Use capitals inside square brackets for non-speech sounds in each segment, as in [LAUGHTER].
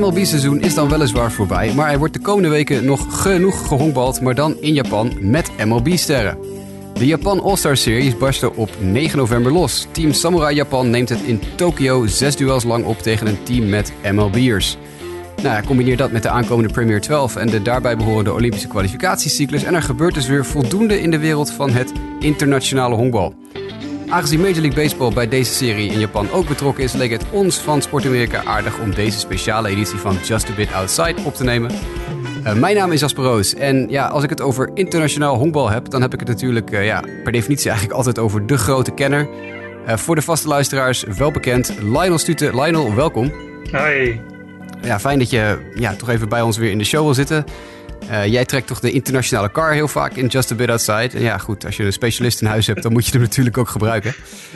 MLB-seizoen is dan weliswaar voorbij, maar er wordt de komende weken nog genoeg gehonkbald, maar dan in Japan met MLB-sterren. De Japan All-Star Series barstte op 9 november los. Team Samurai Japan neemt het in Tokio zes duels lang op tegen een team met MLB'ers. Nou combineer dat met de aankomende Premier 12 en de daarbij behorende Olympische kwalificatiecyclus en er gebeurt dus weer voldoende in de wereld van het internationale honkbal. Aangezien Major League Baseball bij deze serie in Japan ook betrokken is, leek het ons van Sport Amerika aardig om deze speciale editie van Just a Bit Outside op te nemen. Uh, mijn naam is Jasper Roos en ja, als ik het over internationaal honkbal heb, dan heb ik het natuurlijk uh, ja, per definitie eigenlijk altijd over de grote kenner. Uh, voor de vaste luisteraars wel bekend, Lionel Stute. Lionel, welkom. Hi. Ja, fijn dat je ja, toch even bij ons weer in de show wil zitten. Uh, jij trekt toch de internationale car heel vaak in Just a Bit Outside. En ja, goed, als je een specialist in huis hebt, dan moet je hem [LAUGHS] natuurlijk ook gebruiken.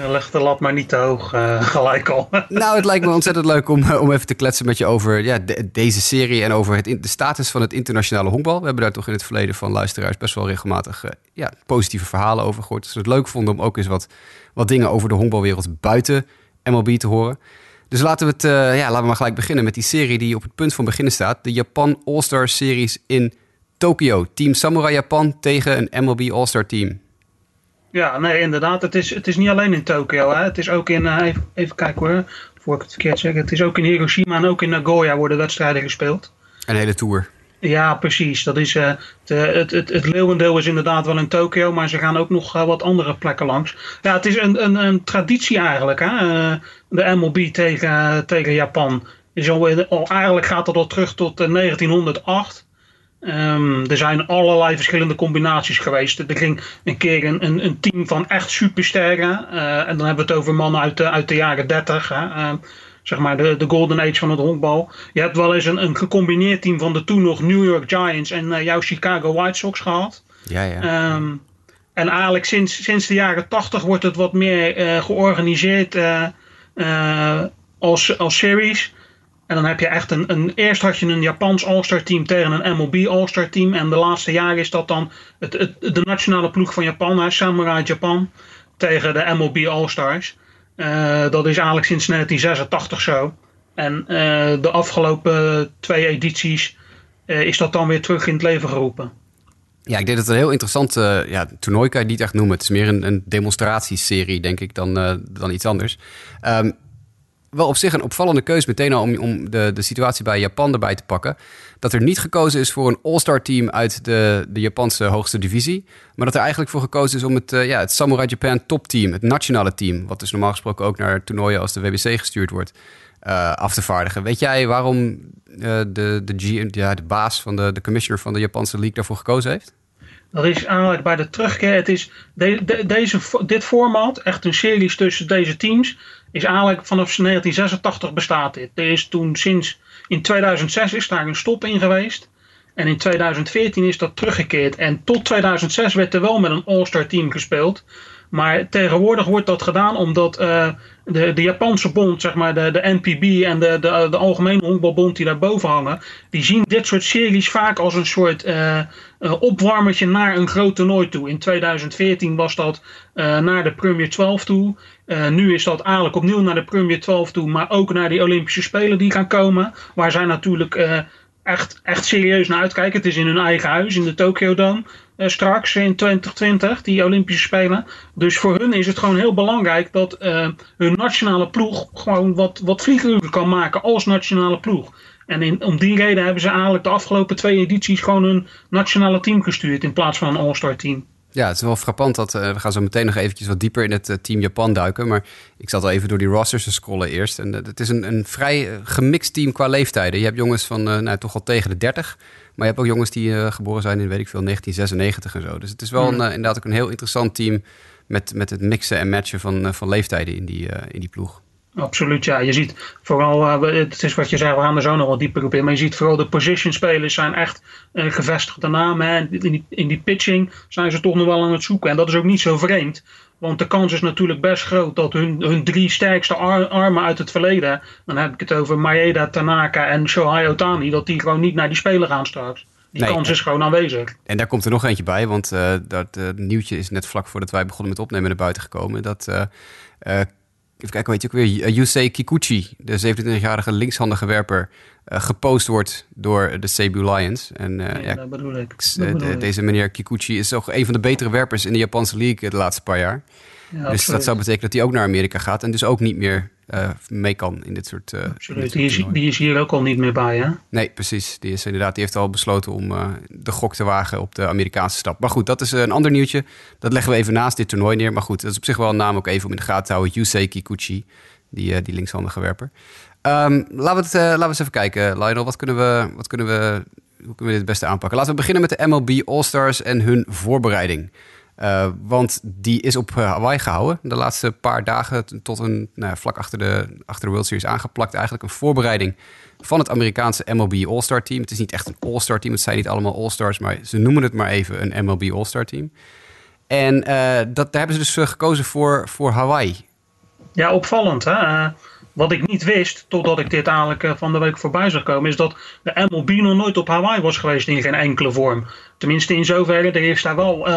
Leg de lat maar niet te hoog, uh, [LAUGHS] gelijk al. [LAUGHS] nou, het lijkt me ontzettend leuk om, om even te kletsen met je over ja, de, deze serie en over het, de status van het internationale honkbal. We hebben daar toch in het verleden van luisteraars best wel regelmatig uh, ja, positieve verhalen over gehoord. Dus we het leuk vonden om ook eens wat, wat dingen over de honkbalwereld buiten MLB te horen. Dus laten we, het, uh, ja, laten we maar gelijk beginnen met die serie die op het punt van beginnen staat. De Japan All-Star Series in Tokio. Team Samurai Japan tegen een MLB All-Star team. Ja, nee, inderdaad. Het is, het is niet alleen in Tokio. Hè. Het is ook in, uh, even, even kijken hoor, voor ik het verkeerd zeg. Het is ook in Hiroshima en ook in Nagoya worden wedstrijden gespeeld. Een hele tour. Ja, precies. Dat is, uh, het, het, het, het leeuwendeel is inderdaad wel in Tokio, maar ze gaan ook nog uh, wat andere plekken langs. Ja, het is een, een, een traditie eigenlijk, hè? Uh, de MLB tegen, tegen Japan. Dus al, al, eigenlijk gaat dat al terug tot 1908. Um, er zijn allerlei verschillende combinaties geweest. Er ging een keer een, een, een team van echt supersterren. Uh, en dan hebben we het over mannen uit de, uit de jaren 30. Hè. Uh, zeg maar de, de golden age van het honkbal. Je hebt wel eens een, een gecombineerd team van de toen nog New York Giants en uh, jouw Chicago White Sox gehad. Ja, ja. Um, en eigenlijk sinds, sinds de jaren 80 wordt het wat meer georganiseerd als, als series. En dan heb je echt een, een. Eerst had je een Japans All-Star team tegen een MLB All-Star team. En de laatste jaren is dat dan het, de nationale ploeg van Japan, Samurai Japan, tegen de MLB All-Stars. Uh, dat is eigenlijk sinds 1986 zo. En uh, de afgelopen twee edities is dat dan weer terug in het leven geroepen. Ja, ik denk dat het een heel interessant uh, ja, toernooi kan je niet echt noemen. Het is meer een, demonstratieserie, denk ik, dan, dan iets anders. Um, wel op zich een opvallende keuze meteen al om, om de, de situatie bij Japan erbij te pakken. Dat er niet gekozen is voor een all-star team uit de, de Japanse hoogste divisie. Maar dat er eigenlijk voor gekozen is om het, uh, ja, het Samurai Japan top team, het nationale team. Wat dus normaal gesproken ook naar toernooien als de WBC gestuurd wordt, af te vaardigen. Weet jij waarom uh, de, de, G, ja, de baas van de, de commissioner van de Japanse league daarvoor gekozen heeft? Dat is eigenlijk bij de terugkeer. Het is de, de, deze, dit format, echt een series tussen deze teams, is eigenlijk vanaf 1986 bestaat dit. Er is toen sinds in 2006 is daar een stop in geweest. En in 2014 is dat teruggekeerd. En tot 2006 werd er wel met een All-Star team gespeeld. Maar tegenwoordig wordt dat gedaan omdat uh, de, de Japanse bond, zeg maar de, de NPB en de, de, de Algemene Honkbalbond die daarboven hangen, die zien dit soort series vaak als een soort uh, opwarmertje naar een groot toernooi toe. In 2014 was dat naar de Premier 12 toe. nu is dat eigenlijk opnieuw naar de Premier 12 toe, maar ook naar die Olympische Spelen die gaan komen. Waar zij natuurlijk echt, echt serieus naar uitkijken. Het is in hun eigen huis, in de Tokyo Dome. Uh, straks in 2020, die Olympische Spelen. Dus voor hun is het gewoon heel belangrijk dat uh, hun nationale ploeg gewoon wat, wat vlieguren kan maken als nationale ploeg. En in, om die reden hebben ze eigenlijk de afgelopen twee edities gewoon hun nationale team gestuurd in plaats van een All-Star team. Ja, het is wel frappant dat uh, we gaan zo meteen nog eventjes wat dieper in het team Japan duiken. Maar ik zat al even door die rosters te scrollen eerst. En het is een, een vrij gemixt team qua leeftijden. Je hebt jongens van nou, toch al tegen de 30. Maar je hebt ook jongens die geboren zijn in, weet ik veel, 1996 en zo. Dus het is wel een, inderdaad ook een heel interessant team met, met het mixen en matchen van, van leeftijden in die, in die ploeg. Absoluut, ja. Je ziet vooral, het is wat je zei, we gaan er zo nog wat dieper op in. Maar je ziet vooral de position spelers zijn echt uh, gevestigde namen. Hè. In, die, in die pitching zijn ze toch nog wel aan het zoeken. En dat is ook niet zo vreemd. Want de kans is natuurlijk best groot dat hun, hun drie sterkste ar armen uit het verleden, dan heb ik het over Maeda, Tanaka en Shohei Otani, dat die gewoon niet naar die spelen gaan straks. Die nee, kans is gewoon aanwezig. En daar komt er nog eentje bij, want uh, dat nieuwtje is net vlak voordat wij begonnen met opnemen naar buiten gekomen. Dat even kijken, weet je ook weer, Yusei Kikuchi, de 27-jarige linkshandige werper, gepost wordt door de Cebu Lions. En ja, ja, dat bedoel ik. de- de- deze meneer Kikuchi is ook een van de betere werpers in de Japanse league de laatste paar jaar. Ja, dus absoluut. dat zou betekenen dat hij ook naar Amerika gaat en dus ook niet meer eh, mee kan in dit soort. eh, in dit Absoluut. Die is, die is hier ook al niet meer bij, hè? Nee, precies. Die, is inderdaad, die heeft al besloten om eh, de gok te wagen op de Amerikaanse stap. Maar goed, dat is eh, een ander nieuwtje. Dat leggen we even naast dit toernooi neer. Maar goed, dat is op zich wel een naam ook even om in de gaten te houden. Yusei Kikuchi, die, eh, die linkshandige werper. Ehm, laten, we het, eh, laten we eens even kijken, Lionel. Wat kunnen we, wat kunnen we, hoe kunnen we dit het beste aanpakken? Laten we beginnen met de MLB All-Stars en hun voorbereiding. Eh, want die is op eh, Hawaii gehouden. De laatste paar dagen tot een nou vlak achter de, achter de World Series aangeplakt. Eigenlijk een voorbereiding van het Amerikaanse MLB All-Star team. Het is niet echt een All-Star team. Het zijn niet allemaal All-Stars, maar ze noemen het maar even een MLB All-Star team. En eh, dat, daar hebben ze dus gekozen voor, voor Hawaii. Ja, opvallend. Hè? Wat ik niet wist, totdat ik dit eigenlijk van de week voorbij zag komen, is dat de MLB nog nooit op Hawaii was geweest in geen enkele vorm. Tenminste, in zoverre, er is daar wel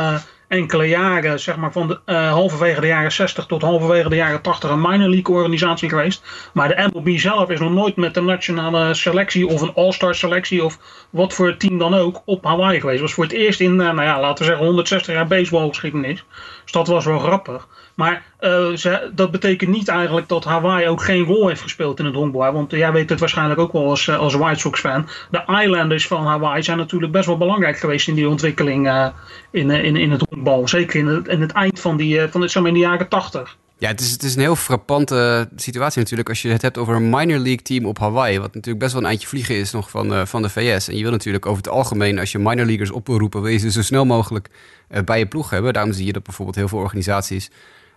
enkele jaren, zeg maar van de, eh, halverwege de jaren 60 tot halverwege de jaren 80, een minor league organisatie geweest. Maar de MLB zelf is nog nooit met een nationale selectie of een all-star selectie of wat voor team dan ook op Hawaii geweest. Het was voor het eerst in, eh, nou ja, laten we zeggen 160 jaar baseballgeschiedenis. Dus dat was wel grappig. Maar eh, ze, dat betekent niet eigenlijk dat Hawaii ook geen rol heeft gespeeld in het honkbal. Want jij weet het waarschijnlijk ook wel als, eh, als White Sox fan. De Islanders van Hawaii zijn natuurlijk best wel belangrijk geweest in die ontwikkeling eh, in, eh, in, in het honkbal. Zeker in het, in het eind van, die, eh, van in de jaren 80. Ja, het is, het is een heel frappante situatie natuurlijk als je het hebt over een minor league team op Hawaii. Wat natuurlijk best wel een eindje vliegen is nog van, eh, van de VS. En je wil natuurlijk over het algemeen, als je minor leaguers op wil roepen, wil je ze zo snel mogelijk eh, bij je ploeg hebben. Daarom zie je dat bijvoorbeeld heel veel organisaties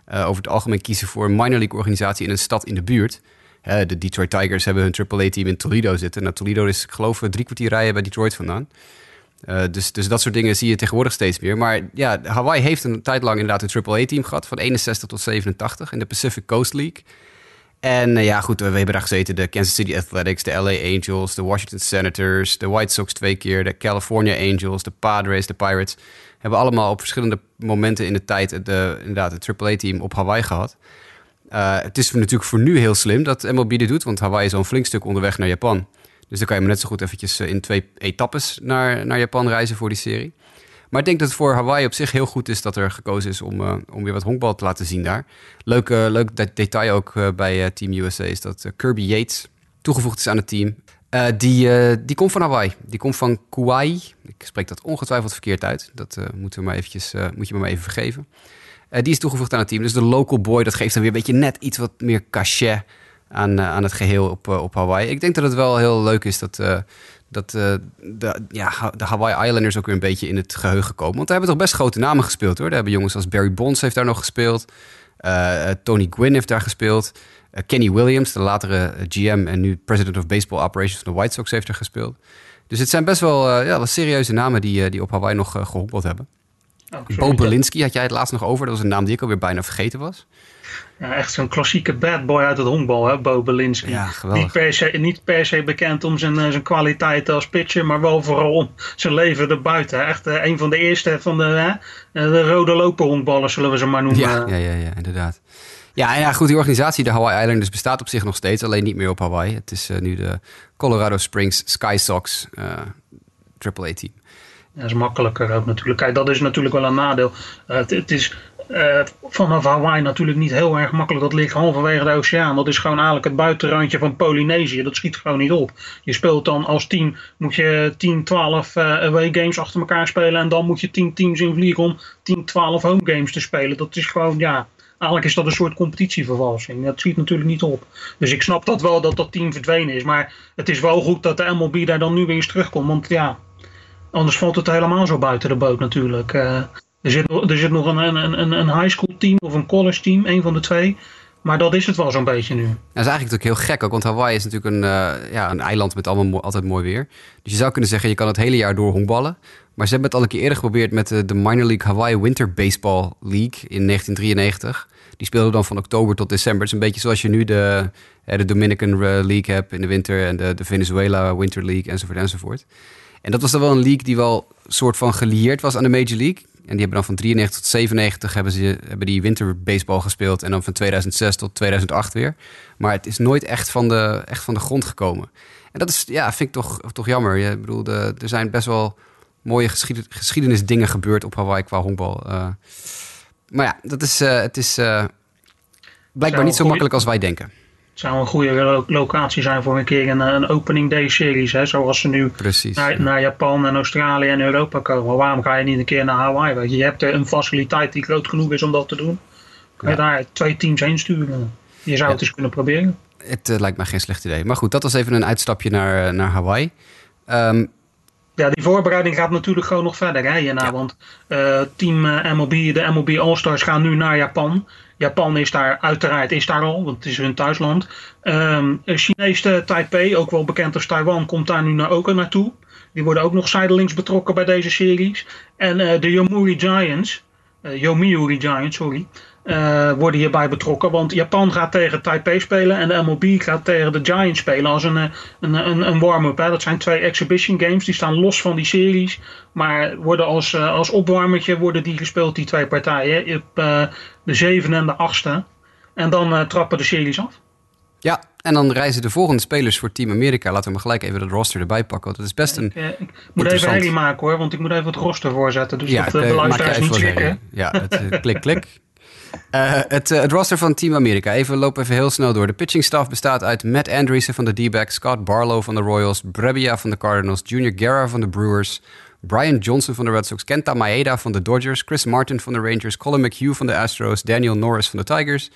eh, over het algemeen kiezen voor een minor league organisatie in een stad in de buurt. De Detroit Tigers hebben hun AAA-team in Toledo zitten. Nou, Toledo is, ik geloof, drie kwartier rijden bij Detroit vandaan. Eh, dus, dus dat soort dingen zie je tegenwoordig steeds meer. Maar ja, Hawaii heeft een tijd lang inderdaad een AAA-team gehad. Van 61 tot 87 in de Pacific Coast League. En eh, ja, goed, we hebben daar gezeten. De Kansas City Athletics, de LA Angels, de Washington Senators, de White Sox twee keer, de California Angels, de Padres, de Pirates. Hebben allemaal op verschillende momenten in de tijd eh, inderdaad het AAA-team op Hawaii gehad. Eh, het is natuurlijk voor nu heel slim dat MLB dit doet, want Hawaii is al een flink stuk onderweg naar Japan. Dus dan kan je maar net zo goed eventjes eh, in twee etappes naar, naar Japan reizen voor die serie. Maar ik denk dat het voor Hawaii op zich heel goed is dat er gekozen is om, eh, om weer wat honkbal te laten zien daar. Leuk, eh, leuk de- detail ook eh, bij Team USA is dat Kirby Yates toegevoegd is aan het team. Die, die komt van Hawaii. Die komt van Kauai. Ik spreek dat ongetwijfeld verkeerd uit. Dat moeten we maar eventjes, moet je me maar even vergeven. Die is toegevoegd aan het team. Dus de local boy, dat geeft dan weer een beetje net iets wat meer cachet aan, aan het geheel op, op Hawaii. Ik denk dat het wel heel leuk is dat, dat eh, de, ja, de Hawaii Islanders ook weer een beetje in het geheugen komen. Want daar hebben toch best grote namen gespeeld hoor. Daar hebben jongens als Barry Bonds heeft daar nog gespeeld. Eh, eh, Tony Gwynn heeft daar gespeeld. Kenny Williams, de latere GM en nu President of Baseball Operations van de White Sox, heeft er gespeeld. Dus het zijn best wel, ja, serieuze namen die, die op Hawaii nog gehompeld hebben. Oh, Bo. Belinsky had jij het laatst nog over. Dat was een naam die ik alweer bijna vergeten was. Ja, echt zo'n klassieke bad boy uit het honkbal, hè, Bo Belinsky. Ja. Niet per, se, niet per se bekend om zijn, eh, zijn kwaliteiten als pitcher, maar wel vooral om zijn leven erbuiten. hè. Echt eh, een van de eerste van de, hè, eh, de rode loper honkballers, zullen we ze maar noemen. Ja, ja, ja, ja, inderdaad. Ja, en ja, goed, die organisatie, de Hawaii Islanders, bestaat op zich nog steeds. Alleen niet meer op Hawaii. Het is eh, nu de Colorado Springs Sky Sox eh AAA-team. Dat is makkelijker ook natuurlijk. Kijk, dat is natuurlijk wel een nadeel. Eh, het, het is eh, vanaf Hawaii natuurlijk niet heel erg makkelijk. Dat ligt halverwege de oceaan. Dat is gewoon eigenlijk het buitenrandje van Polynesië. Dat schiet gewoon niet op. Je speelt dan als team, moet je 10, 12 eh, away games achter elkaar spelen. En dan moet je 10 teams invliegen om 10, 12 home games te spelen. Dat is gewoon, ja, eigenlijk is dat een soort competitievervalsing. Dat schiet natuurlijk niet op. Dus ik snap dat wel dat dat team verdwenen is. Maar het is wel goed dat de MLB daar dan nu weer eens terugkomt. Want ja, Anders valt het helemaal zo buiten de boot natuurlijk. Eh, er, zit, nog- een, een, een, high school team of een college team, een van de twee. Maar dat is het wel zo'n beetje nu. Dat is eigenlijk natuurlijk heel gek ook, want Hawaii is natuurlijk een, eh, ja, een eiland met allemaal altijd mooi weer. Dus je zou kunnen zeggen, je kan het hele jaar door honkballen. Maar ze hebben het al een keer eerder geprobeerd met de, de Minor League Hawaii Winter Baseball League in 1993. Die speelde dan van oktober tot december. Het is een beetje zoals je nu de, eh, de Dominican eh, League hebt in de winter en de, de Venezuela Winter League enzovoort enzovoort. En dat was dan wel een league die wel soort van gelieerd was aan de Major League. Die hebben dan van 93 tot 97 hebben ze hebben die winterbaseball gespeeld. En dan van 2006 tot 2008 weer. Maar het is nooit echt van de, echt van de grond gekomen. En dat is, ja, vind ik toch, toch jammer. Je, bedoel, de, er zijn best wel mooie geschieden, geschiedenisdingen gebeurd op Hawaii qua honkbal. Uh, maar ja, dat is, uh, het is uh, blijkbaar niet zo makkelijk als wij denken. Het zou een goede locatie zijn voor een keer een, een opening day series. Hè? Zoals ze nu naar, naar, Japan en Australië en Europa komen. Waarom ga je niet een keer naar Hawaii? Weet je, je hebt een faciliteit die groot genoeg is om dat te doen. Kun je daar twee teams heen sturen? Je zou het eens kunnen proberen. Het uh, lijkt me geen slecht idee. Maar goed, dat was even een uitstapje naar, naar Hawaii. Um, ja, die voorbereiding gaat natuurlijk gewoon nog verder hè, hierna. Want uh, team MLB, de MLB All-Stars gaan nu naar Japan. Japan is daar uiteraard is daar al, want het is hun thuisland. Um, Chinese Taipei, ook wel bekend als Taiwan, komt daar nu ook naartoe. Die worden ook nog zijdelings betrokken bij deze series. En uh, de Yomiuri Giants, Yomiuri Giants, sorry, uh, worden hierbij betrokken. Want Japan gaat tegen Taipei spelen en de MLB gaat tegen de Giants spelen als een, een, een, een warm-up. Dat zijn twee exhibition games, die staan los van die series. Maar worden als, uh, als opwarmertje worden die gespeeld, die twee partijen. Op uh, de zevende en de achtste. En dan trappen de series af. Ja, en dan reizen de volgende spelers voor Team Amerika. Laten we maar gelijk even de roster erbij pakken. Want dat is best een. Ik, ik moet even herrie maken hoor, want ik moet even het roster voorzetten. Dus ja, dat de luisteraars niet schrikken. Ja, het, klik, klik. [LAUGHS] Uh, het, uh, roster van Team Amerika. Even lopen even heel snel door. De pitching staff bestaat uit Matt Andreessen van de D-backs, Scott Barlow van de Royals, Brebbia van de Cardinals, Junior Guerra van de Brewers, Brian Johnson van de Red Sox, Kenta Maeda van de Dodgers, Chris Martin van de Rangers, Colin McHugh van de Astros, Daniel Norris van de Tigers,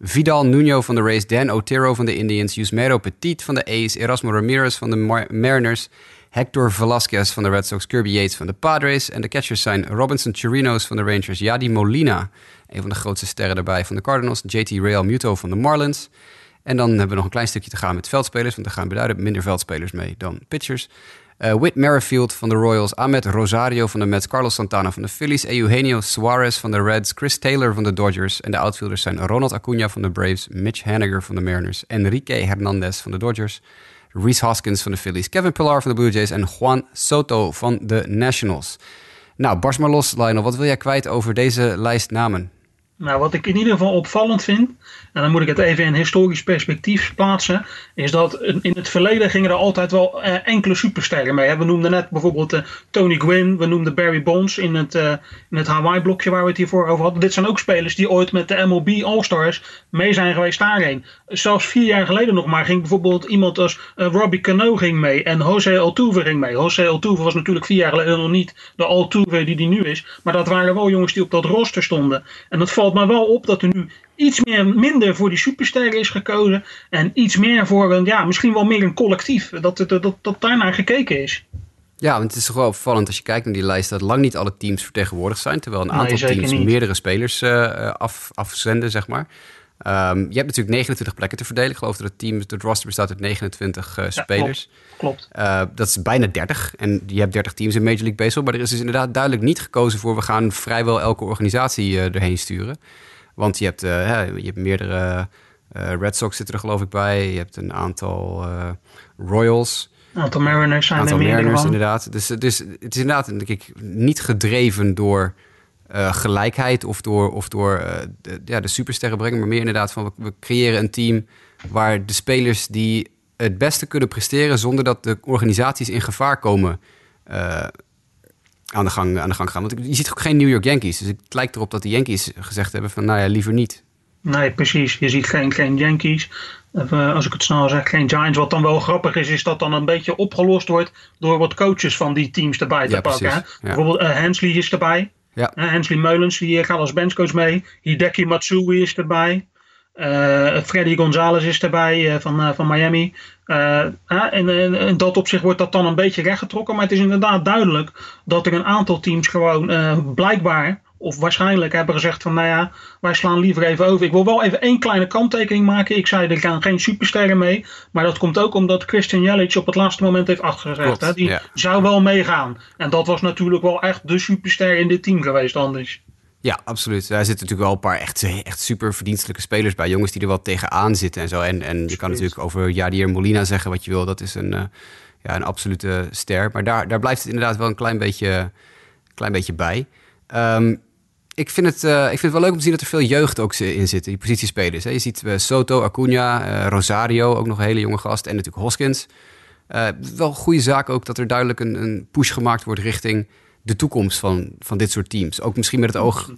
Vidal Nuno van de Rays, Dan Otero van de Indians, Yusmero Petit van de A's, Erasmo Ramirez van de Mariners, Hector Velasquez van de Red Sox, Kirby Yates van de Padres. En de catchers zijn Robinson Chirinos van de Rangers, Yadi Molina, een van de grootste sterren daarbij van de Cardinals, JT Real Muto van de Marlins. En dan hebben we nog een klein stukje te gaan met veldspelers, want er gaan beduidend minder veldspelers mee dan pitchers. Uh, Whit Merrifield van de Royals, Ahmed Rosario van de Mets, Carlos Santana van de Phillies, Eugenio Suarez van de Reds, Chris Taylor van de Dodgers. En de outfielders zijn Ronald Acuna van de Braves, Mitch Haniger van de Mariners, Enrique Hernandez van de Dodgers, Reese Hoskins van de Phillies, Kevin Pillar van de Blue Jays en Juan Soto van de Nationals. Nou, barst maar los, Lionel. Wat wil jij kwijt over deze lijst namen? Nou, wat ik in ieder geval opvallend vind, en dan moet ik het even in historisch perspectief plaatsen, is dat in het verleden gingen er altijd wel uh, enkele supersterren mee. We noemden net bijvoorbeeld uh, Tony Gwynn, we noemden Barry Bonds in het, uh, in het Hawaii-blokje waar we het hiervoor over hadden. Dit zijn ook spelers die ooit met de MLB All-Stars mee zijn geweest daarheen. Zelfs vier jaar geleden nog maar ging bijvoorbeeld iemand als Robbie Cano ging mee en Jose Altuve ging mee. Jose Altuve was natuurlijk vier jaar geleden nog niet de Altuve die die nu is, maar dat waren wel jongens die op dat roster stonden. En dat valt me wel op dat er nu iets meer, minder voor die supersterren is gekozen. En iets meer voor een, ja, misschien wel meer een collectief. Dat, dat, dat, dat daarnaar gekeken is. Ja, want het is toch wel opvallend als je kijkt naar die lijst dat lang niet alle teams vertegenwoordigd zijn. Terwijl een aantal teams meerdere spelers uh, af, afzenden, zeg maar. Um, je hebt natuurlijk 29 plekken te verdelen. Ik geloof dat het team, het roster bestaat uit 29 uh, spelers. klopt. klopt. Uh, dat is bijna 30. En je hebt 30 teams in Major League Baseball. Maar er is dus inderdaad duidelijk niet gekozen voor... we gaan vrijwel elke organisatie uh, erheen sturen. Want je hebt, je hebt meerdere... Red Sox zitten er geloof ik bij. Je hebt een aantal Royals. Een aantal Mariners zijn aantal er Mariners, inderdaad. Dus, dus het is inderdaad denk ik, niet gedreven door uh, gelijkheid of door, of door uh, de, ja, de supersterren brengen, maar meer inderdaad van we, creëren een team waar de spelers die het beste kunnen presteren zonder dat de organisaties in gevaar komen uh, aan, de gang, aan de gang gaan. Want je ziet ook geen New York Yankees, dus het lijkt erop dat de Yankees gezegd hebben van nou ja, liever niet. Nee, precies. Je ziet geen, geen Yankees. als ik het snel zeg, geen Giants. Wat dan wel grappig is, is dat dan een beetje opgelost wordt door wat coaches van die teams erbij te pakken. Ja. Bijvoorbeeld Hensley is erbij. Ja. Hensley Meulens die gaat als benchcoach mee. Hideki Matsui is erbij. Uh, Freddy Gonzalez is erbij van, van Miami. en in dat opzicht wordt dat dan een beetje rechtgetrokken. Maar het is inderdaad duidelijk dat er een aantal teams gewoon blijkbaar of waarschijnlijk hebben gezegd van nou ja, wij slaan liever even over. Ik wil wel even één kleine kanttekening maken. Ik zei er gaan geen supersterren mee. Maar dat komt ook omdat Christian Jelic op het laatste moment heeft afgezegd. Hè? Die zou wel meegaan. En dat was natuurlijk wel echt de superster in dit team geweest anders. Ja, absoluut. Daar zitten natuurlijk wel een paar echt, echt super verdienstelijke spelers bij. Jongens die er wel tegenaan zitten en zo. En, en je kan natuurlijk over Jadier Molina zeggen wat je wil. Dat is een, uh, ja, een absolute ster. Maar daar, daar blijft het inderdaad wel een klein beetje, klein beetje bij. Ehm, ik, vind het, ik vind het wel leuk om te zien dat er veel jeugd ook in zit, die positiespelers. Hè. Je ziet Soto, Acuna, Rosario, ook nog een hele jonge gast. En natuurlijk Hoskins. wel een goede zaak ook dat er duidelijk een, een push gemaakt wordt richting de toekomst van, van dit soort teams. Ook misschien met het oog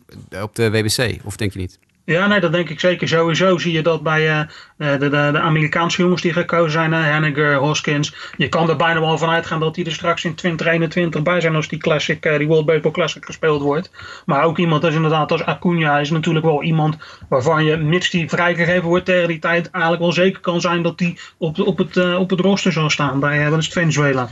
op de WBC, of denk je niet? Ja, nee, dat denk ik zeker. Sowieso zie je dat bij uh, de, de, de, Amerikaanse jongens die gekozen zijn, uh, Henniger, Hoskins. Je kan er bijna wel van uitgaan dat die er straks in 2021 bij zijn als die Classic, uh, die World Baseball Classic gespeeld wordt. Maar ook iemand als inderdaad als Acuna is natuurlijk wel iemand waarvan je, mits die vrijgegeven wordt tegen die tijd, eigenlijk wel zeker kan zijn dat die op, op, het, op het roster zal staan bij uh, Venezuela.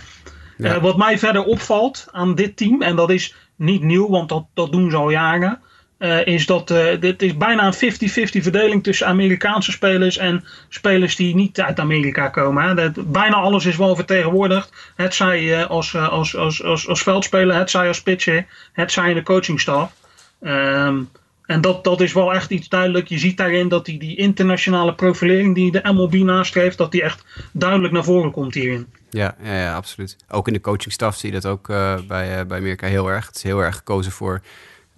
wat mij verder opvalt aan dit team, en dat is niet nieuw, want dat, dat doen ze al jaren. Uh, is dat uh, dit is bijna een 50-50 verdeling tussen Amerikaanse spelers en spelers die niet uit Amerika komen. Dat, bijna alles is wel vertegenwoordigd. Het zij uh, als, als, als, als, als veldspeler, het zij als pitcher, het zij in de coachingstaf. Um, en dat, dat is wel echt iets duidelijk. Je ziet daarin dat die, die internationale profilering die de MLB nastreeft, dat die echt duidelijk naar voren komt hierin. Ja, ja, ja absoluut. Ook in de coachingstaf zie je dat ook bij, bij Amerika heel erg. Het is heel erg gekozen voor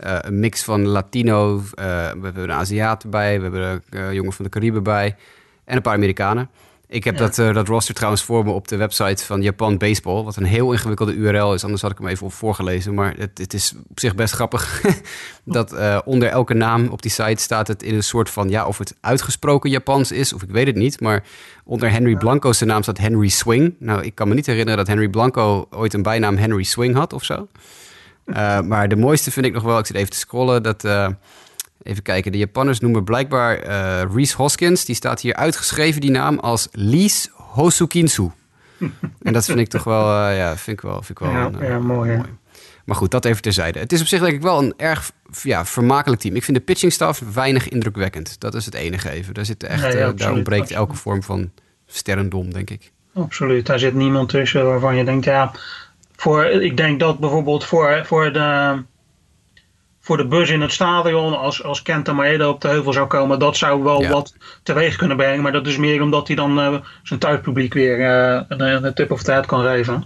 uh, een mix van Latino, uh, we hebben een Aziat bij, we hebben een uh, jongen van de Cariben bij en een paar Amerikanen. Ik heb dat, dat roster trouwens voor me op de website van Japan Baseball, wat een heel ingewikkelde URL is, anders had ik hem even voorgelezen. Maar het, het is op zich best grappig [LAUGHS] dat onder elke naam op die site staat het in een soort van, ja, of het uitgesproken Japans is, of ik weet het niet. Maar onder Henry Blanco's naam staat Henry Swing. Nou, ik kan me niet herinneren dat Henry Blanco ooit een bijnaam Henry Swing had of zo. Uh, maar de mooiste vind ik nog wel, ik zit even te scrollen, dat... Uh, even kijken, de Japanners noemen blijkbaar uh, Reese Hoskins. Die staat hier uitgeschreven, die naam, als Lies Hosukinsu. [LAUGHS] en dat vind ik toch wel, ja, vind ik wel, vind ik wel ja, een, ja, mooi, mooi. Maar goed, dat even terzijde. Het is op zich denk ik wel een erg ja, vermakelijk team. Ik vind de pitching staff weinig indrukwekkend. Dat is het enige even. Daar, zit echt, ja, daar ontbreekt elke vorm van sterrendom, denk ik. Absoluut. Daar zit niemand tussen waarvan je denkt, ja, voor, ik denk dat bijvoorbeeld voor, voor, de, voor de bus in het stadion, als, als Kenta Maeda op de heuvel zou komen, dat zou wel wat teweeg kunnen brengen. Maar dat is meer omdat hij dan uh, zijn thuispubliek weer uh, een, een tip of tijd kan geven.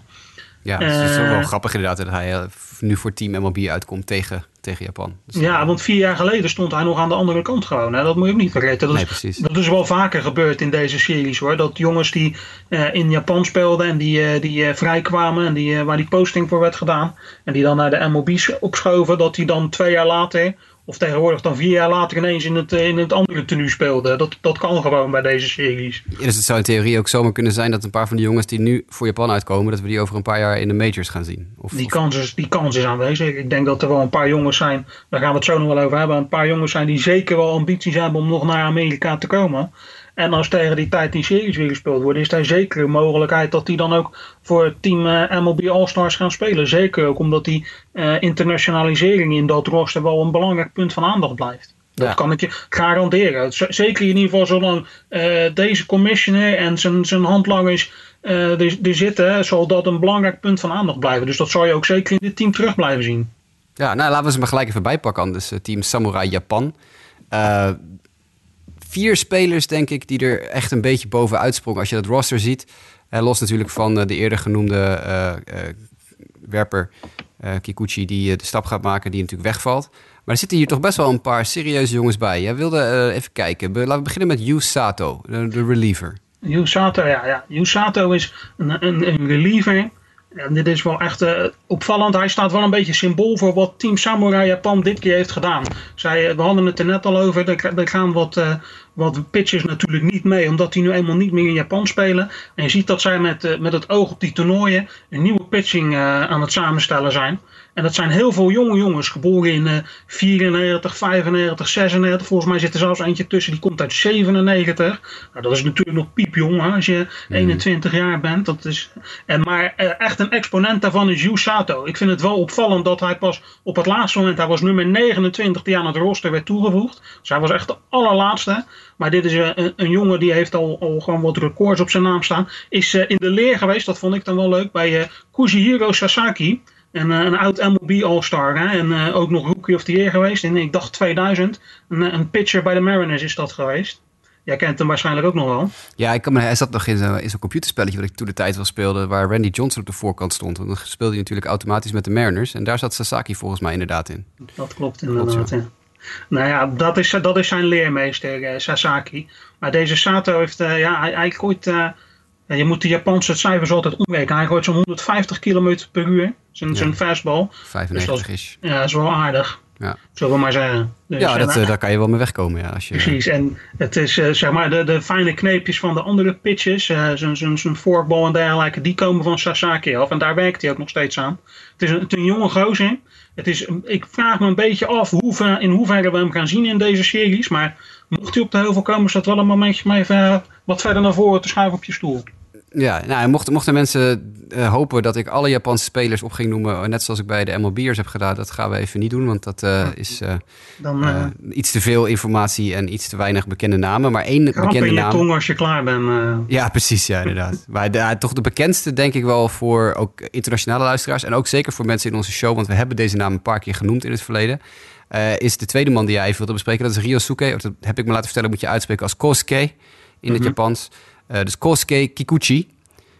Ja, het is wel uh, grappig inderdaad dat hij nu voor Team MLB uitkomt tegen tegen Japan. Dus, ja, want vier jaar geleden stond hij nog aan de andere kant gewoon. Hè? Dat moet je ook niet vergeten. Dat, nee, is, dat is wel vaker gebeurd in deze series hoor. Dat jongens die uh, in Japan speelden en die, uh, die uh, vrijkwamen en die, waar die posting voor werd gedaan. En die dan naar de MLB opschoven. Dat die dan twee jaar later of tegenwoordig dan vier jaar later ineens in het, in het andere tenue speelde. Dat, dat kan gewoon bij deze series. Ja, dus het zou in theorie ook zomaar kunnen zijn dat een paar van de jongens die nu voor Japan uitkomen, dat we die over een paar jaar in de majors gaan zien. Of, die, Kans is, die kans is aanwezig. Ik denk dat er wel een paar jongens zijn, daar gaan we het zo nog wel over hebben, een paar jongens zijn die zeker wel ambities hebben om nog naar Amerika te komen. En als tegen die tijd die series weer gespeeld worden, is daar zeker een mogelijkheid dat die dan ook voor het team uh, MLB All-Stars gaan spelen. Zeker ook omdat die uh, internationalisering in dat roster wel een belangrijk punt van aandacht blijft. Dat ja. kan ik je garanderen. Zeker in ieder geval zolang uh, deze commissioner en zijn, zijn handlangers er, er zitten, zal dat een belangrijk punt van aandacht blijven. Dus dat zal je ook zeker in dit team terug blijven zien. Ja, nou laten we ze maar gelijk even bijpakken anders. team Samurai Japan vier spelers, denk ik, die er echt een beetje bovenuit sprongen. Als je dat roster ziet, uh, los natuurlijk van uh, de eerder genoemde uh, werper Kikuchi, die de stap gaat maken, die natuurlijk wegvalt. Maar er zitten hier toch best wel een paar serieuze jongens bij. Jij wilde even kijken. Laten we beginnen met Yu Sato, de, de reliever. Yu Sato, ja. ja. Yu Sato is een, een, een reliever en dit is wel echt uh, opvallend. Hij staat wel een beetje symbool voor wat Team Samurai Japan dit keer heeft gedaan. Zij, we hadden het er net al over. Er, gaan wat, uh, wat pitchers natuurlijk niet mee, omdat die nu eenmaal niet meer in Japan spelen. En je ziet dat zij met, met het oog op die toernooien een nieuwe pitching aan het samenstellen zijn. En dat zijn heel veel jonge jongens, geboren in uh, 94, 95, 96. Volgens mij zit er zelfs eentje tussen, die komt uit 97. Nou, dat is natuurlijk nog piepjong hè, als je 21 jaar bent. Dat is, en, maar uh, echt een exponent daarvan is Yu Sato. Ik vind het wel opvallend dat hij pas op het laatste moment, hij was nummer 29 die aan het roster werd toegevoegd. Dus hij was echt de allerlaatste. Maar dit is een, een jongen die heeft al, al gewoon wat records op zijn naam staan. Is uh, in de leer geweest, dat vond ik dan wel leuk, bij Kujihiro Sasaki. En, uh, een oud MLB All-Star. En uh, ook nog Rookie of the Year geweest. In, ik dacht 2000. Een, een pitcher bij de Mariners is dat geweest. Jij kent hem waarschijnlijk ook nog wel. Ja, ik kan me, hij zat nog in zo'n zo computerspelletje wat ik toen de tijd wel speelde, waar Randy Johnson op de voorkant stond. Want dan speelde hij natuurlijk automatisch met de Mariners. En daar zat Sasaki volgens mij inderdaad in. Dat klopt inderdaad, ja. Nou ja, dat is, dat is zijn leermeester, eh, Sasaki. Maar deze Sato heeft, uh, ja, hij, hij gooit... Uh, je moet de Japanse cijfers altijd omrekenen. Hij gooit zo'n 150 km per uur, zijn, ja. zijn fastball. 95 dus is. Ja, dat is wel aardig. Ja. Zullen we maar zeggen. Dus, ja, dat, uh, daar kan je wel mee wegkomen. Ja, als je, precies. En het is uh, zeg maar de, de fijne kneepjes van de andere pitches, uh, zijn forkball en dergelijke, die komen van Sasaki af. En daar werkt hij ook nog steeds aan. Het is een, het is een jonge gozer. Het is, ik vraag me een beetje af hoe, in hoeverre we hem gaan zien in deze series. Maar mocht hij op de heuvel komen, is dat wel een momentje om even wat verder naar voren te schuiven op je stoel. Ja, nou, mochten, mochten mensen uh, hopen dat ik alle Japanse spelers op ging noemen, net zoals ik bij de MLB'ers heb gedaan, dat gaan we even niet doen, want dat uh, is uh, Dan, iets te veel informatie en iets te weinig bekende namen. Maar één bekende in je naam. tong als je klaar bent. Ja, precies, ja, inderdaad. [LAUGHS] maar de, toch de bekendste, denk ik wel, voor ook internationale luisteraars en ook zeker voor mensen in onze show, want we hebben deze naam een paar keer genoemd in het verleden. is de tweede man die jij even wilde bespreken. Dat is Ryosuke. Dat heb ik me laten vertellen, moet je uitspreken als Kosuke in het mm -hmm. Japans. Uh, dus Kosuke Kikuchi.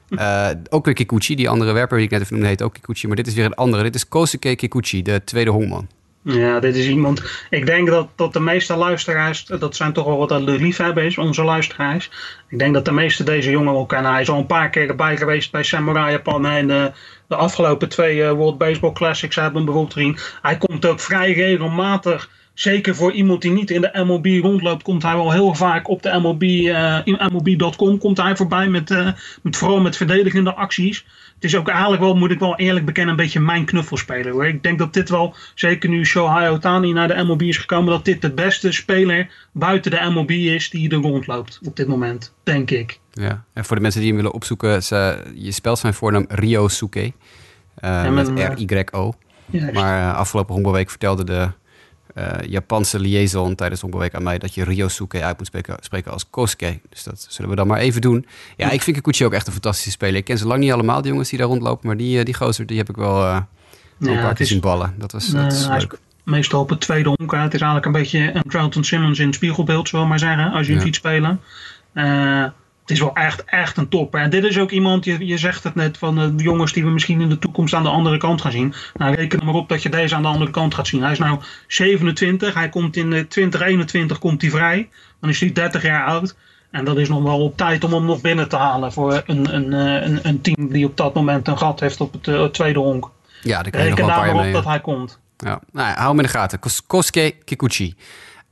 Uh, ook weer Kikuchi, die andere werper die ik net even noemde, heet ook Kikuchi. Maar dit is weer een andere. Dit is Kosuke Kikuchi, de tweede hongman. Ja, dit is iemand. Ik denk dat, dat de meeste luisteraars, dat zijn toch wel wat de liefhebbers, onze luisteraars. Ik denk dat de meeste deze jongen wel kennen. Hij is al een paar keer erbij geweest bij Samurai Japan en de, de afgelopen twee World Baseball Classics hebben hem bijvoorbeeld gezien. Hij komt ook vrij regelmatig zeker voor iemand die niet in de MLB rondloopt, komt hij wel heel vaak op de MLB, uh, in MLB.com komt hij voorbij met, uh, met vooral met verdedigende acties. Het is ook eigenlijk wel, moet ik wel eerlijk bekennen, een beetje mijn knuffelspeler hoor. Ik denk dat dit wel, zeker nu Shohei Otani naar de MLB is gekomen, dat dit de beste speler buiten de MLB is die er rondloopt op dit moment, denk ik. Ja, en voor de mensen die hem willen opzoeken, ze, je spelt zijn voornaam Ryosuke, uh, ja, met, R-Y-O. Maar afgelopen honkbalweek vertelde de uh, Japanse liaison tijdens Honkbalweek aan mij dat je Ryosuke uit moet spreken, spreken als Kosuke. Dus dat zullen we dan maar even doen. Ja, ik vind Kikuchi ook echt een fantastische speler. Ik ken ze lang niet allemaal, die jongens die daar rondlopen, maar die, die gozer die heb ik wel uh, ja, een paar keer zien ballen. Dat was, dat is leuk. meestal op het tweede honk. Het is eigenlijk een beetje een Troughton Simmons in het spiegelbeeld, zullen we maar zeggen, als je hem ja. ziet spelen. Uh, het is wel echt, echt een topper. En dit is ook iemand, je, je zegt het net, van de jongens die we misschien in de toekomst aan de andere kant gaan zien. Nou, reken er maar op dat je deze aan de andere kant gaat zien. Hij is nou 27, hij komt in 2021 komt hij vrij. Dan is hij 30 jaar oud. En dat is nog wel op tijd om hem nog binnen te halen voor een, een, een, een team die op dat moment een gat heeft op het, tweede honk. Ja, daar kan je Reken nog wel daar een paar maar jaar op mee. dat hij komt. Ja, nou, hou hem in de gaten. Kos Kosuke Kikuchi.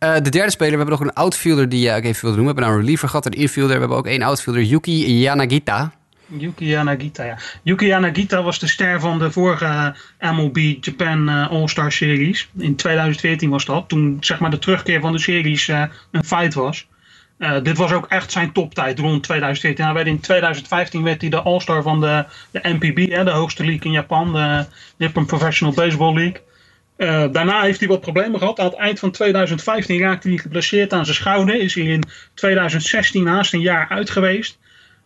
Uh, de derde speler, we hebben nog een outfielder die uh, ik even wilde noemen. We hebben nou een reliever gehad, een infielder. We hebben ook één outfielder, Yuki Yanagita. Yuki Yanagita, ja. Yuki Yanagita was de ster van de vorige MLB Japan All-Star Series. In 2014 was dat, toen zeg maar de terugkeer van de series een feit was. dit was ook echt zijn toptijd rond 2014. Hij in 2015 werd hij de All-Star van de, de NPB, hè, de hoogste league in Japan, de Nippon Professional Baseball League. Uh, daarna heeft hij wat problemen gehad. Aan het eind van 2015 raakte hij geblesseerd aan zijn schouder. Is hij in 2016 naast een jaar uit geweest.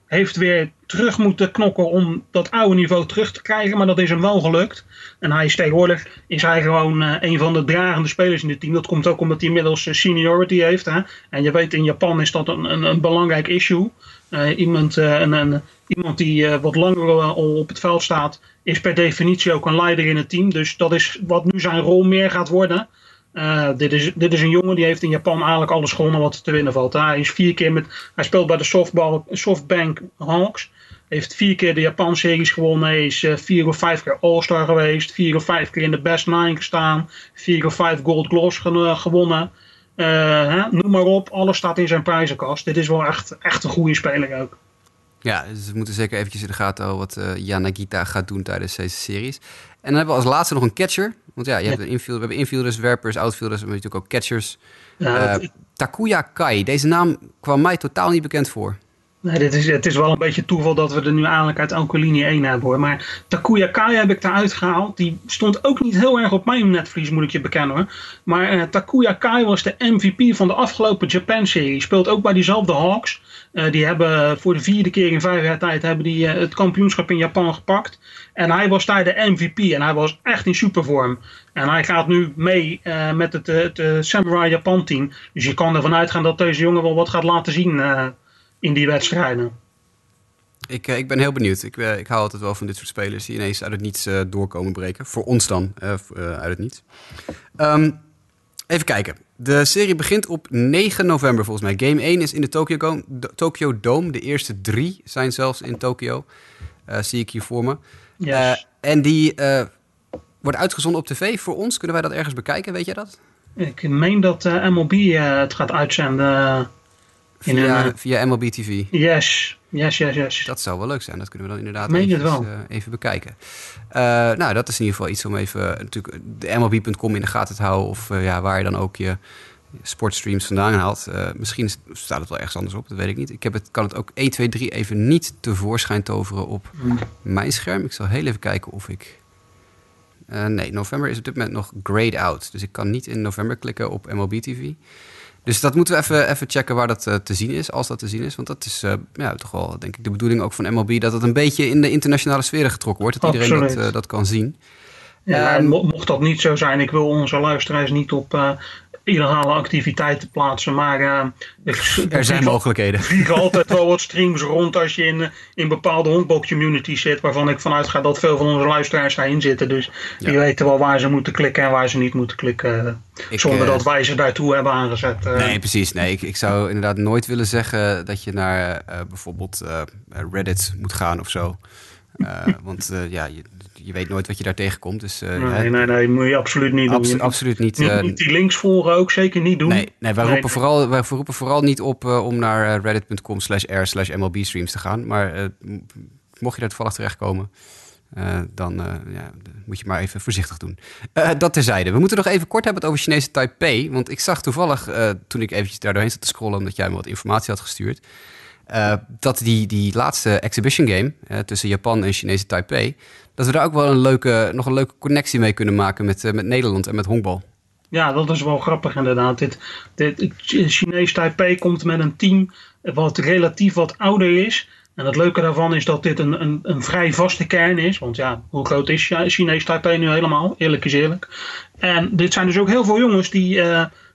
Heeft weer terug moeten knokken om dat oude niveau terug te krijgen. Maar dat is hem wel gelukt. En hij is tegenwoordig is hij gewoon uh, een van de dragende spelers in het team. Dat komt ook omdat hij inmiddels seniority heeft. Hè? En je weet in Japan is dat een, een, een belangrijk issue. Uh, iemand, een, iemand die wat langer op het veld staat is per definitie ook een leider in het team. Dus dat is wat nu zijn rol meer gaat worden. Dit, is, dit is een jongen die heeft in Japan eigenlijk alles gewonnen wat te winnen valt. Hij, is vier keer met, hij speelt bij de softball, Softbank Hawks. Heeft vier keer de Japan-series gewonnen. Hij is vier of vijf keer All-Star geweest. Vier of vijf keer in de Best Nine gestaan. Vier of vijf Gold Gloves gewonnen. Hè, noem maar op, alles staat in zijn prijzenkast. Dit is wel echt, echt een goede speler ook. Ja, dus we moeten zeker eventjes in de gaten houden wat uh, Yanagita gaat doen tijdens deze series. En dan hebben we als laatste nog een catcher. Want ja, je hebt een infield, we hebben infielders, werpers, outfielders, maar natuurlijk ook catchers. Ja, uh, Takuya Kai, deze naam kwam mij totaal niet bekend voor. Nee, dit is, het is wel een beetje toeval dat we er nu eigenlijk uit elke linie 1 hebben hoor. Maar Takuya Kai heb ik eruit gehaald. Die stond ook niet heel erg op mijn netvlies, moet ik je bekennen hoor. Maar uh, Takuya Kai was de MVP van de afgelopen Japan-serie. Speelt ook bij diezelfde Hawks. Uh, die hebben voor de vierde keer in vijf jaar tijd hebben die, uh, het kampioenschap in Japan gepakt. En hij was daar de MVP en hij was echt in supervorm. En hij gaat nu mee met het, het Samurai Japan team. Dus je kan ervan uitgaan dat deze jongen wel wat gaat laten zien in die wedstrijden. Ik, ik ben heel benieuwd. Ik, ik hou altijd wel van dit soort spelers die ineens uit het niets uh, doorkomen breken. Voor ons dan, uh, uit het niets. Um, even kijken. De serie begint op 9 november volgens mij. Game 1 is in de Tokyo, Tokyo Dome. De eerste drie zijn zelfs in Tokyo. Uh, zie ik hier voor me. Yes. en die wordt uitgezonden op tv voor ons. Kunnen wij dat ergens bekijken? Weet jij dat? Ik meen dat MLB het gaat uitzenden. Via, een, via MLB TV. Yes, yes, yes, yes. Dat zou wel leuk zijn. Dat kunnen we dan inderdaad Meen even, wel. Uh, even bekijken. Uh, nou, dat is in ieder geval iets om even natuurlijk de MLB.com in de gaten te houden. Of ja, waar je dan ook je sportstreams vandaan haalt. misschien staat het wel ergens anders op, dat weet ik niet. Ik heb het, kan het ook 1, 2, 3 even niet tevoorschijn toveren op mm. mijn scherm. Ik zal heel even kijken of ik... nee, november is op dit moment nog grayed out. Dus ik kan niet in november klikken op MLB TV. Dus dat moeten we even, even checken waar dat uh, te zien is, als dat te zien is. Want dat is uh, ja, toch wel, denk ik, de bedoeling ook van MLB... dat het een beetje in de internationale sfeer getrokken wordt. Dat iedereen dat, uh, dat kan zien. Ja, en mocht dat niet zo zijn, ik wil onze luisteraars niet op illegale activiteiten plaatsen. Maar uh, ik, er zijn mogelijkheden. Er vliegen [LAUGHS] altijd wel wat streams rond als je in, in bepaalde honkbalcommunities zit. Waarvan ik vanuit ga dat veel van onze luisteraars daarin zitten. Dus ja. die weten wel waar ze moeten klikken en waar ze niet moeten klikken. Ik, zonder dat wij ze daartoe hebben aangezet. Nee, precies. Nee, ik, ik zou inderdaad nooit willen zeggen dat je naar bijvoorbeeld Reddit moet gaan of zo. [LAUGHS] want ja, je, je weet nooit wat je daar tegenkomt. Dus, uh, nee, nee, nee, moet je absoluut niet doen. Absoluut niet. Niet, uh, niet die links volgen ook, zeker niet doen. Nee, nee wij, roepen Vooral, wij roepen vooral niet op uh, om naar reddit.com slash r slash mlb streams te gaan. Maar mocht je daar toevallig terechtkomen, dan ja, moet je maar even voorzichtig doen. dat terzijde. We moeten nog even kort hebben over Chinese Taipei. Want ik zag toevallig, toen ik eventjes daar doorheen zat te scrollen... omdat jij me wat informatie had gestuurd... Uh, dat die, die laatste exhibition game uh, tussen Japan en Chinese Taipei, dat we daar ook wel een leuke, nog een leuke connectie mee kunnen maken met, uh, met Nederland en met honkbal. Ja, dat is wel grappig inderdaad. Dit, dit Chinees Taipei komt met een team wat relatief wat ouder is. En het leuke daarvan is dat dit een, een, een vrij vaste kern is. Want ja, hoe groot is Chinees Taipei nu helemaal? Eerlijk is eerlijk. En dit zijn dus ook heel veel jongens die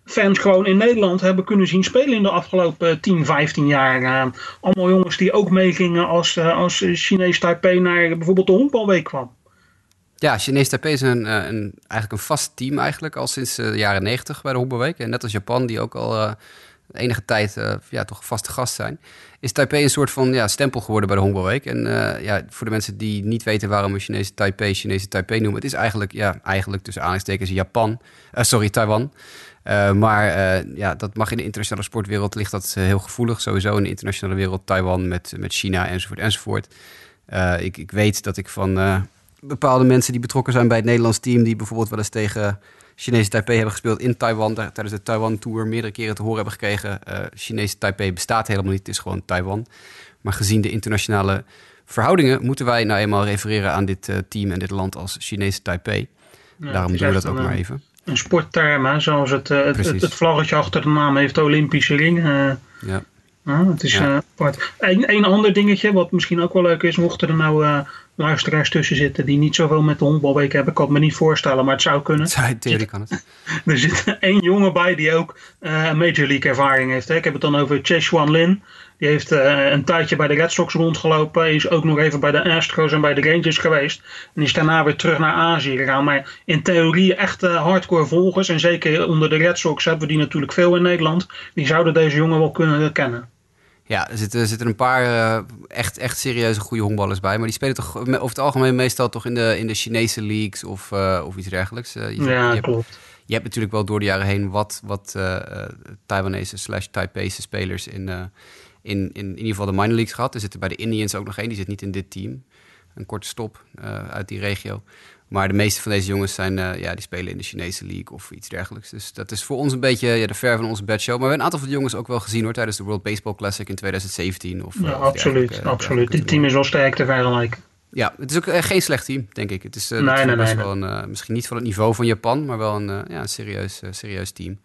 fans gewoon in Nederland hebben kunnen zien spelen in de afgelopen 10, 15 jaar. Uh, allemaal jongens die ook meegingen als, uh, als Chinees Taipei naar bijvoorbeeld de honkbalweek kwam. Ja, Chinees Taipei is een, een, eigenlijk een vast team eigenlijk al sinds de jaren 90 bij de honkbalweek. En net als Japan, die ook al uh, enige tijd ja, toch vaste gast zijn, is Taipei een soort van ja, stempel geworden bij de honkbalweek. En ja, voor de mensen die niet weten waarom we Chinese Taipei Chinese Taipei noemen, het is eigenlijk, ja, eigenlijk tussen aanhalingstekens Japan, sorry, Taiwan. Uh, maar uh, ja, dat mag in de internationale sportwereld ligt dat uh, heel gevoelig. Sowieso in de internationale wereld, Taiwan met, met China enzovoort enzovoort. ik, ik weet dat ik van bepaalde mensen die betrokken zijn bij het Nederlands team... die bijvoorbeeld wel eens tegen Chinese Taipei hebben gespeeld in Taiwan... Daar, tijdens de Taiwan Tour meerdere keren te horen hebben gekregen... Chinese Taipei bestaat helemaal niet, het is gewoon Taiwan. Maar gezien de internationale verhoudingen... moeten wij nou eenmaal refereren aan dit team en dit land als Chinese Taipei. Ja, Daarom doen we dat ook maar even een sportterm, hè, zoals het, uh, het, het, vlaggetje achter de naam heeft, de Olympische ring. Uh, ja. Uh, het is ja. Een, een ander dingetje, wat misschien ook wel leuk is, mochten er nou luisteraars tussen zitten die niet zoveel met de honkbalweek hebben, kan ik me niet voorstellen, maar het zou kunnen. In theorie kan het. [LAUGHS] Er zit één jongen bij die ook Major League ervaring heeft. Hè. Ik heb het dan over Cheshwan Lin. Die heeft uh, een tijdje bij de Red Sox rondgelopen. Is ook nog even bij de Astros en bij de Rangers geweest. En is daarna weer terug naar Azië gegaan. Maar in theorie echt uh, hardcore volgers. En zeker onder de Red Sox hebben we die natuurlijk veel in Nederland. Die zouden deze jongen wel kunnen kennen. Ja, er zitten, er zitten een paar uh, echt, echt serieuze goede honkballers bij. Maar die spelen toch over het algemeen meestal toch in de, in de Chinese leagues of, of iets dergelijks. je, ja, je klopt. Hebt, je hebt natuurlijk wel door de jaren heen wat, wat Taiwanese slash Taipei spelers in in, in, in ieder geval de minor leagues gehad. Er zitten bij de Indians ook nog één, die zit niet in dit team. Een korte stop uh, uit die regio. Maar de meeste van deze jongens zijn, ja, die spelen in de Chinese League of iets dergelijks. Dus dat is voor ons een beetje ja, de ver van onze bedshow. Maar we hebben een aantal van de jongens ook wel gezien hoor, tijdens de World Baseball Classic in 2017. Of, ja, absoluut. absoluut. Dit team is wel sterk te vergelijken. Ja, het is ook geen slecht team, denk ik. Het is uh, nee, nee, nee, wel een, misschien niet van het niveau van Japan, maar wel een, ja, een serieus, serieus team.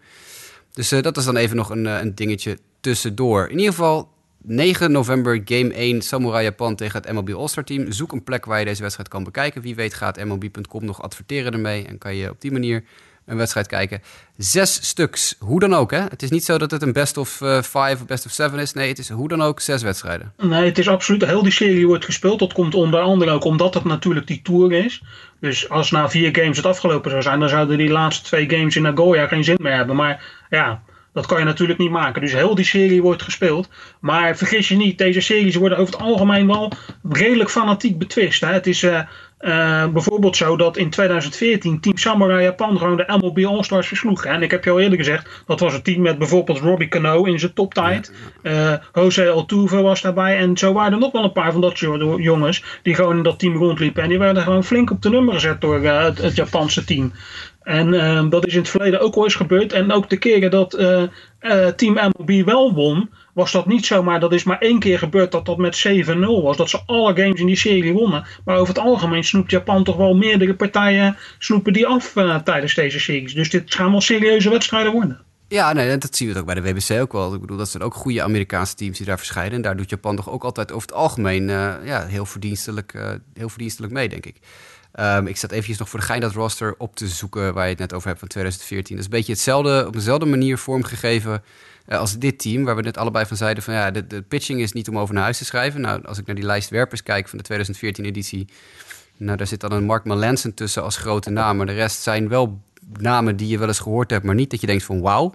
Dus dat is dan even nog een, een dingetje tussendoor. In ieder geval, 9 november, game 1, Samurai Japan tegen het MLB All-Star Team. Zoek een plek waar je deze wedstrijd kan bekijken. Wie weet gaat MLB.com nog adverteren ermee en kan je op die manier een wedstrijd kijken. Zes stuks, hoe dan ook. Hè? Het is niet zo dat het een best of uh, five of best of seven is. Nee, het is hoe dan ook zes wedstrijden. Nee, het is absoluut. Heel die serie wordt gespeeld. Dat komt onder andere ook omdat het natuurlijk die tour is. Dus als na vier games het afgelopen zou zijn, dan zouden die laatste twee games in Nagoya geen zin meer hebben. Maar ja, dat kan je natuurlijk niet maken. Dus heel die serie wordt gespeeld. Maar vergis je niet, deze series worden over het algemeen wel redelijk fanatiek betwist. Hè? Het is uh, uh, bijvoorbeeld zo dat in 2014 Team Samurai Japan gewoon de MLB All-Stars versloeg. En ik heb je al eerder gezegd, dat was een team met bijvoorbeeld Robbie Cano in zijn toptijd. Uh, Jose Altuve was daarbij. En zo waren er nog wel een paar van dat soort jongens die gewoon in dat team rondliepen. En die werden gewoon flink op de nummer gezet door het, het Japanse team. En uh, dat is in het verleden ook al eens gebeurd. En ook de keren dat Team MLB wel won, was dat niet zomaar. Dat is maar één keer gebeurd dat dat met 7-0 was. Dat ze alle games in die serie wonnen. Maar over het algemeen snoept Japan toch wel meerdere partijen snoepen die af tijdens deze series. Dus dit gaan wel serieuze wedstrijden worden. Ja, nee, dat zien we ook bij de WBC ook wel. Ik bedoel, dat zijn ook goede Amerikaanse teams die daar verschijnen. En daar doet Japan toch ook altijd over het algemeen ja, heel, verdienstelijk, heel verdienstelijk mee, denk ik. Um, ik zat eventjes nog voor de gein dat roster op te zoeken waar je het net over hebt van 2014. Dat is een beetje hetzelfde, op dezelfde manier vormgegeven als dit team. Waar we net allebei van zeiden van ja, de, pitching is niet om over naar huis te schrijven. Nou, als ik naar die lijst werpers kijk van de 2014 editie. Nou, daar zit dan een Mark Melanson tussen als grote naam. Maar de rest zijn wel namen die je wel eens gehoord hebt, maar niet dat je denkt van wauw.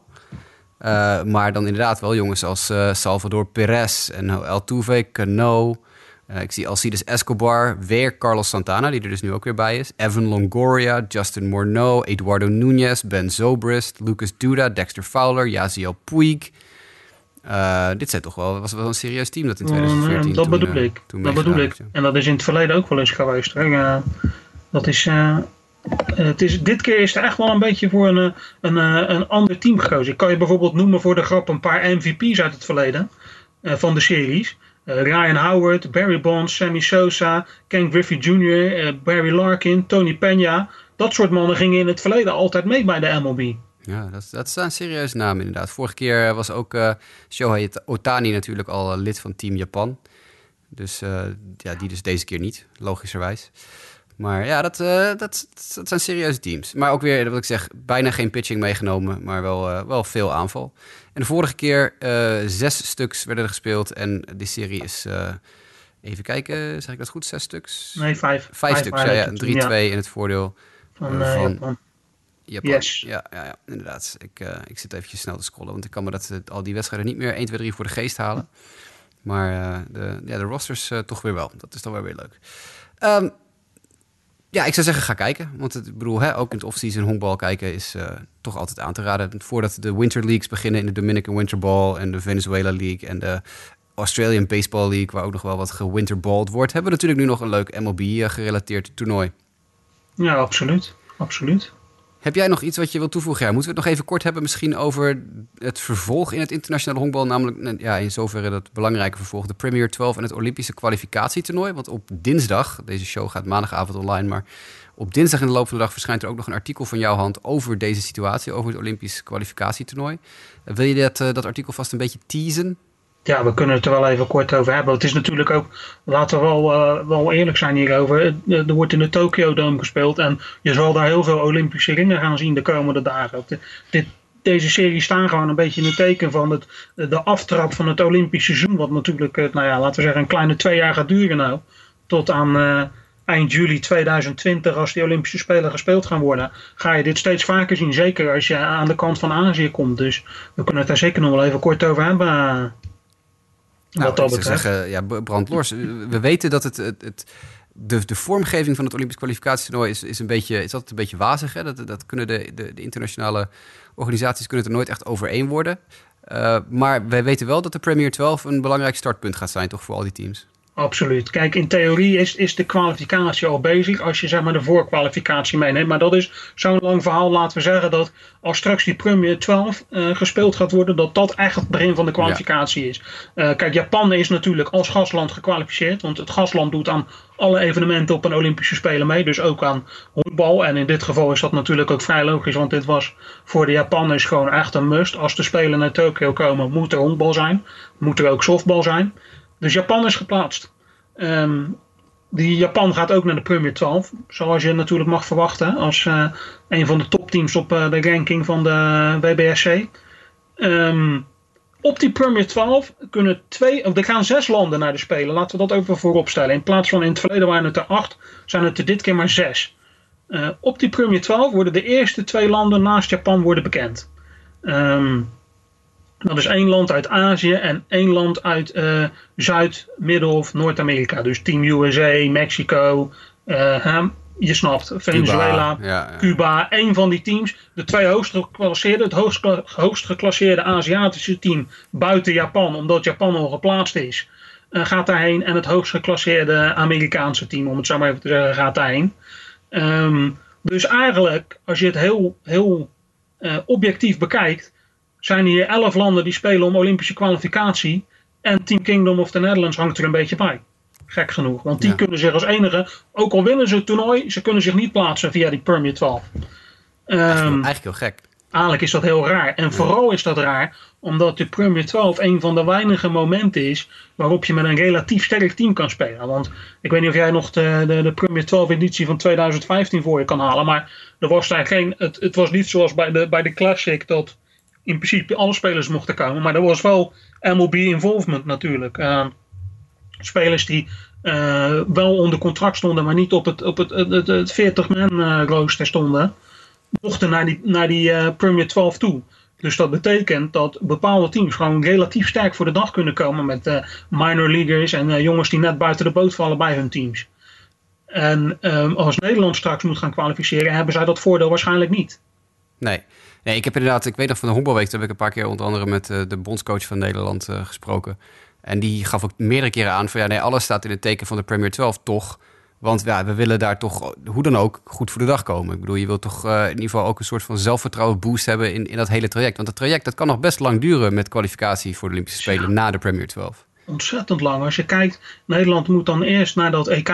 Uh, maar dan inderdaad wel jongens als uh, Salvador Perez en Altuve, Cano, uh, ik zie Alcides Escobar, weer Carlos Santana, die er dus nu ook weer bij is. Evan Longoria, Justin Morneau, Eduardo Nunez, Ben Zobrist, Lucas Duda, Dexter Fowler, Yaziel Puig. Uh, dit zijn toch wel, was wel een serieus team dat in 2014 mm, Dat bedoel uh, ik. dat bedoel ik. En dat is in het verleden ook wel eens geweest. Hè? dat is... het is, dit keer is er echt wel een beetje voor een, een, een ander team gekozen. Ik kan je bijvoorbeeld noemen voor de grap een paar MVP's uit het verleden van de series. Uh, Ryan Howard, Barry Bonds, Sammy Sosa, Ken Griffey Jr., eh, Barry Larkin, Tony Peña. Dat soort mannen gingen in het verleden altijd mee bij de MLB. Ja, dat, dat zijn serieuze namen inderdaad. Vorige keer was ook uh, Shohei Otani natuurlijk al lid van Team Japan. Dus ja, die dus deze keer niet, logischerwijs. Maar ja, dat, dat, dat, zijn serieuze teams. Maar ook weer, wat ik zeg, bijna geen pitching meegenomen, maar wel, wel veel aanval. En de vorige keer uh, zes stuks werden er gespeeld. En die serie is, uh, even kijken, zeg ik dat goed? Zes stuks? Nee, vijf. Vijf, stuks, ja. ja. 3-2 ja. in het voordeel van, uh. Japan. Yes. Ja, ja, ja, inderdaad. Ik, ik zit eventjes snel te scrollen, want ik kan me dat, al die wedstrijden niet meer 1, 2, 3 voor de geest halen. Maar de, ja, de rosters toch weer wel. Dat is dan wel weer leuk. Um, ja, ik zou zeggen, ga kijken. Want het, ik bedoel, hè, ook in het off-season honkbal kijken is uh, toch altijd aan te raden. Voordat de Winter Leagues beginnen in de Dominican Winter Ball en de Venezuela League en de Australian Baseball League, waar ook nog wel wat gewinterballed wordt, hebben we natuurlijk nu nog een leuk MLB-gerelateerd toernooi. Ja, absoluut. Absoluut. Heb jij nog iets wat je wilt toevoegen? Moeten we het nog even kort hebben misschien over het vervolg in het internationale honkbal? Namelijk ja, in zoverre dat belangrijke vervolg, de Premier 12 en het Olympische kwalificatietoernooi. Want op dinsdag, deze show gaat maandagavond online, maar op dinsdag in de loop van de dag verschijnt er ook nog een artikel van jouw hand over deze situatie, over het Olympisch kwalificatietoernooi. Wil je dat, uh, dat artikel vast een beetje teasen? Ja, we kunnen het er wel even kort over hebben. Het is natuurlijk ook, laten we wel, uh, wel eerlijk zijn hierover. Er wordt in de Tokyo Dome gespeeld en je zal daar heel veel Olympische ringen gaan zien de komende dagen. dit, deze serie staan gewoon een beetje in het teken van het, de aftrap van het Olympisch seizoen. Wat natuurlijk, nou ja, laten we zeggen, een kleine twee jaar gaat duren nou. Tot aan eind juli 2020, als die Olympische Spelen gespeeld gaan worden, ga je dit steeds vaker zien. Zeker als je aan de kant van Azië komt. Dus we kunnen het daar zeker nog wel even kort over hebben. Nou, wat dat ik zou zeggen, ja, brandlos. We weten dat het, het, het, de, de vormgeving van het Olympisch kwalificatietoernooi is, is, een beetje, is altijd een beetje wazig. Hè? Dat, dat kunnen de, de, de internationale organisaties kunnen het er nooit echt over één worden. Uh, maar wij weten wel dat de Premier 12 een belangrijk startpunt gaat zijn, toch, voor al die teams? Absoluut. Kijk, in theorie is, is de kwalificatie al bezig als je zeg maar de voorkwalificatie meeneemt. Maar dat is zo'n lang verhaal. Laten we zeggen dat als straks die Premier 12 uh, gespeeld gaat worden, dat dat echt het begin van de kwalificatie is. Uh, kijk, Japan is natuurlijk als gastland gekwalificeerd. Want het gastland doet aan alle evenementen op een Olympische Spelen mee. Dus ook aan honkbal. En in dit geval is dat natuurlijk ook vrij logisch. Want dit was voor de Japanners gewoon echt een must. Als de Spelen naar Tokio komen, moet er honkbal zijn. Moet er ook softbal zijn. Dus Japan is geplaatst. Um, die Japan gaat ook naar de Premier 12. Zoals je natuurlijk mag verwachten. Als uh, een van de topteams op uh, de ranking van de WBSC. Um, op die Premier 12 kunnen twee, of er gaan zes landen naar de Spelen. Laten we dat even voorop stellen. In plaats van in het verleden waren het er acht, zijn het er dit keer maar zes. Op die Premier 12 worden de eerste twee landen naast Japan worden bekend. Um, dat is één land uit Azië en één land uit uh, Zuid-, Middel- of Noord-Amerika. Dus Team USA, Mexico, uh, je snapt, Venezuela, Cuba, ja, ja. Cuba. Één van die teams, de twee hoogst geclasseerde, het hoogst, hoogst geclasseerde Aziatische team buiten Japan, omdat Japan al geplaatst is, uh, gaat daarheen. En het hoogst geclasseerde Amerikaanse team, om het zo maar even te zeggen, gaat daarheen. Um, dus eigenlijk, als je het heel, heel objectief bekijkt, zijn hier elf landen die spelen om Olympische kwalificatie. En Team Kingdom of the Netherlands hangt er een beetje bij. Gek genoeg. Want die ja. kunnen zich als enige, ook al winnen ze het toernooi, ze kunnen zich niet plaatsen via die Premier 12. Um, eigenlijk heel gek. Eigenlijk is dat heel raar. En ja. vooral is dat raar omdat de Premier 12 een van de weinige momenten is waarop je met een relatief sterk team kan spelen. Want ik weet niet of jij nog de, de, de Premier 12 editie van 2015 voor je kan halen. Maar er was daar geen, het, het was niet zoals bij de, bij de Classic dat in principe alle spelers mochten komen. Maar er was wel MLB involvement natuurlijk. Spelers die uh, wel onder contract stonden, maar niet op het, op het, het, het, het 40-man uh, rooster stonden, mochten naar die, naar die Premier 12 toe. Dus dat betekent dat bepaalde teams gewoon relatief sterk voor de dag kunnen komen met minor leaguers en jongens die net buiten de boot vallen bij hun teams. En um, als Nederland straks moet gaan kwalificeren, hebben zij dat voordeel waarschijnlijk niet. Nee. Nee, ik heb inderdaad, ik weet nog van de honkbalweek, daar heb ik een paar keer onder andere met uh, de bondscoach van Nederland uh, gesproken. En die gaf ook meerdere keren aan van ja, nee, alles staat in het teken van de Premier 12 toch. Want ja, we willen daar toch, hoe dan ook, goed voor de dag komen. Ik bedoel, je wilt toch uh, in ieder geval ook een soort van zelfvertrouwen boost hebben in, in dat hele traject. Want het traject dat kan nog best lang duren met kwalificatie voor de Olympische Spelen ja. na de Premier 12. Ontzettend lang. Als je kijkt, Nederland moet dan eerst naar dat EK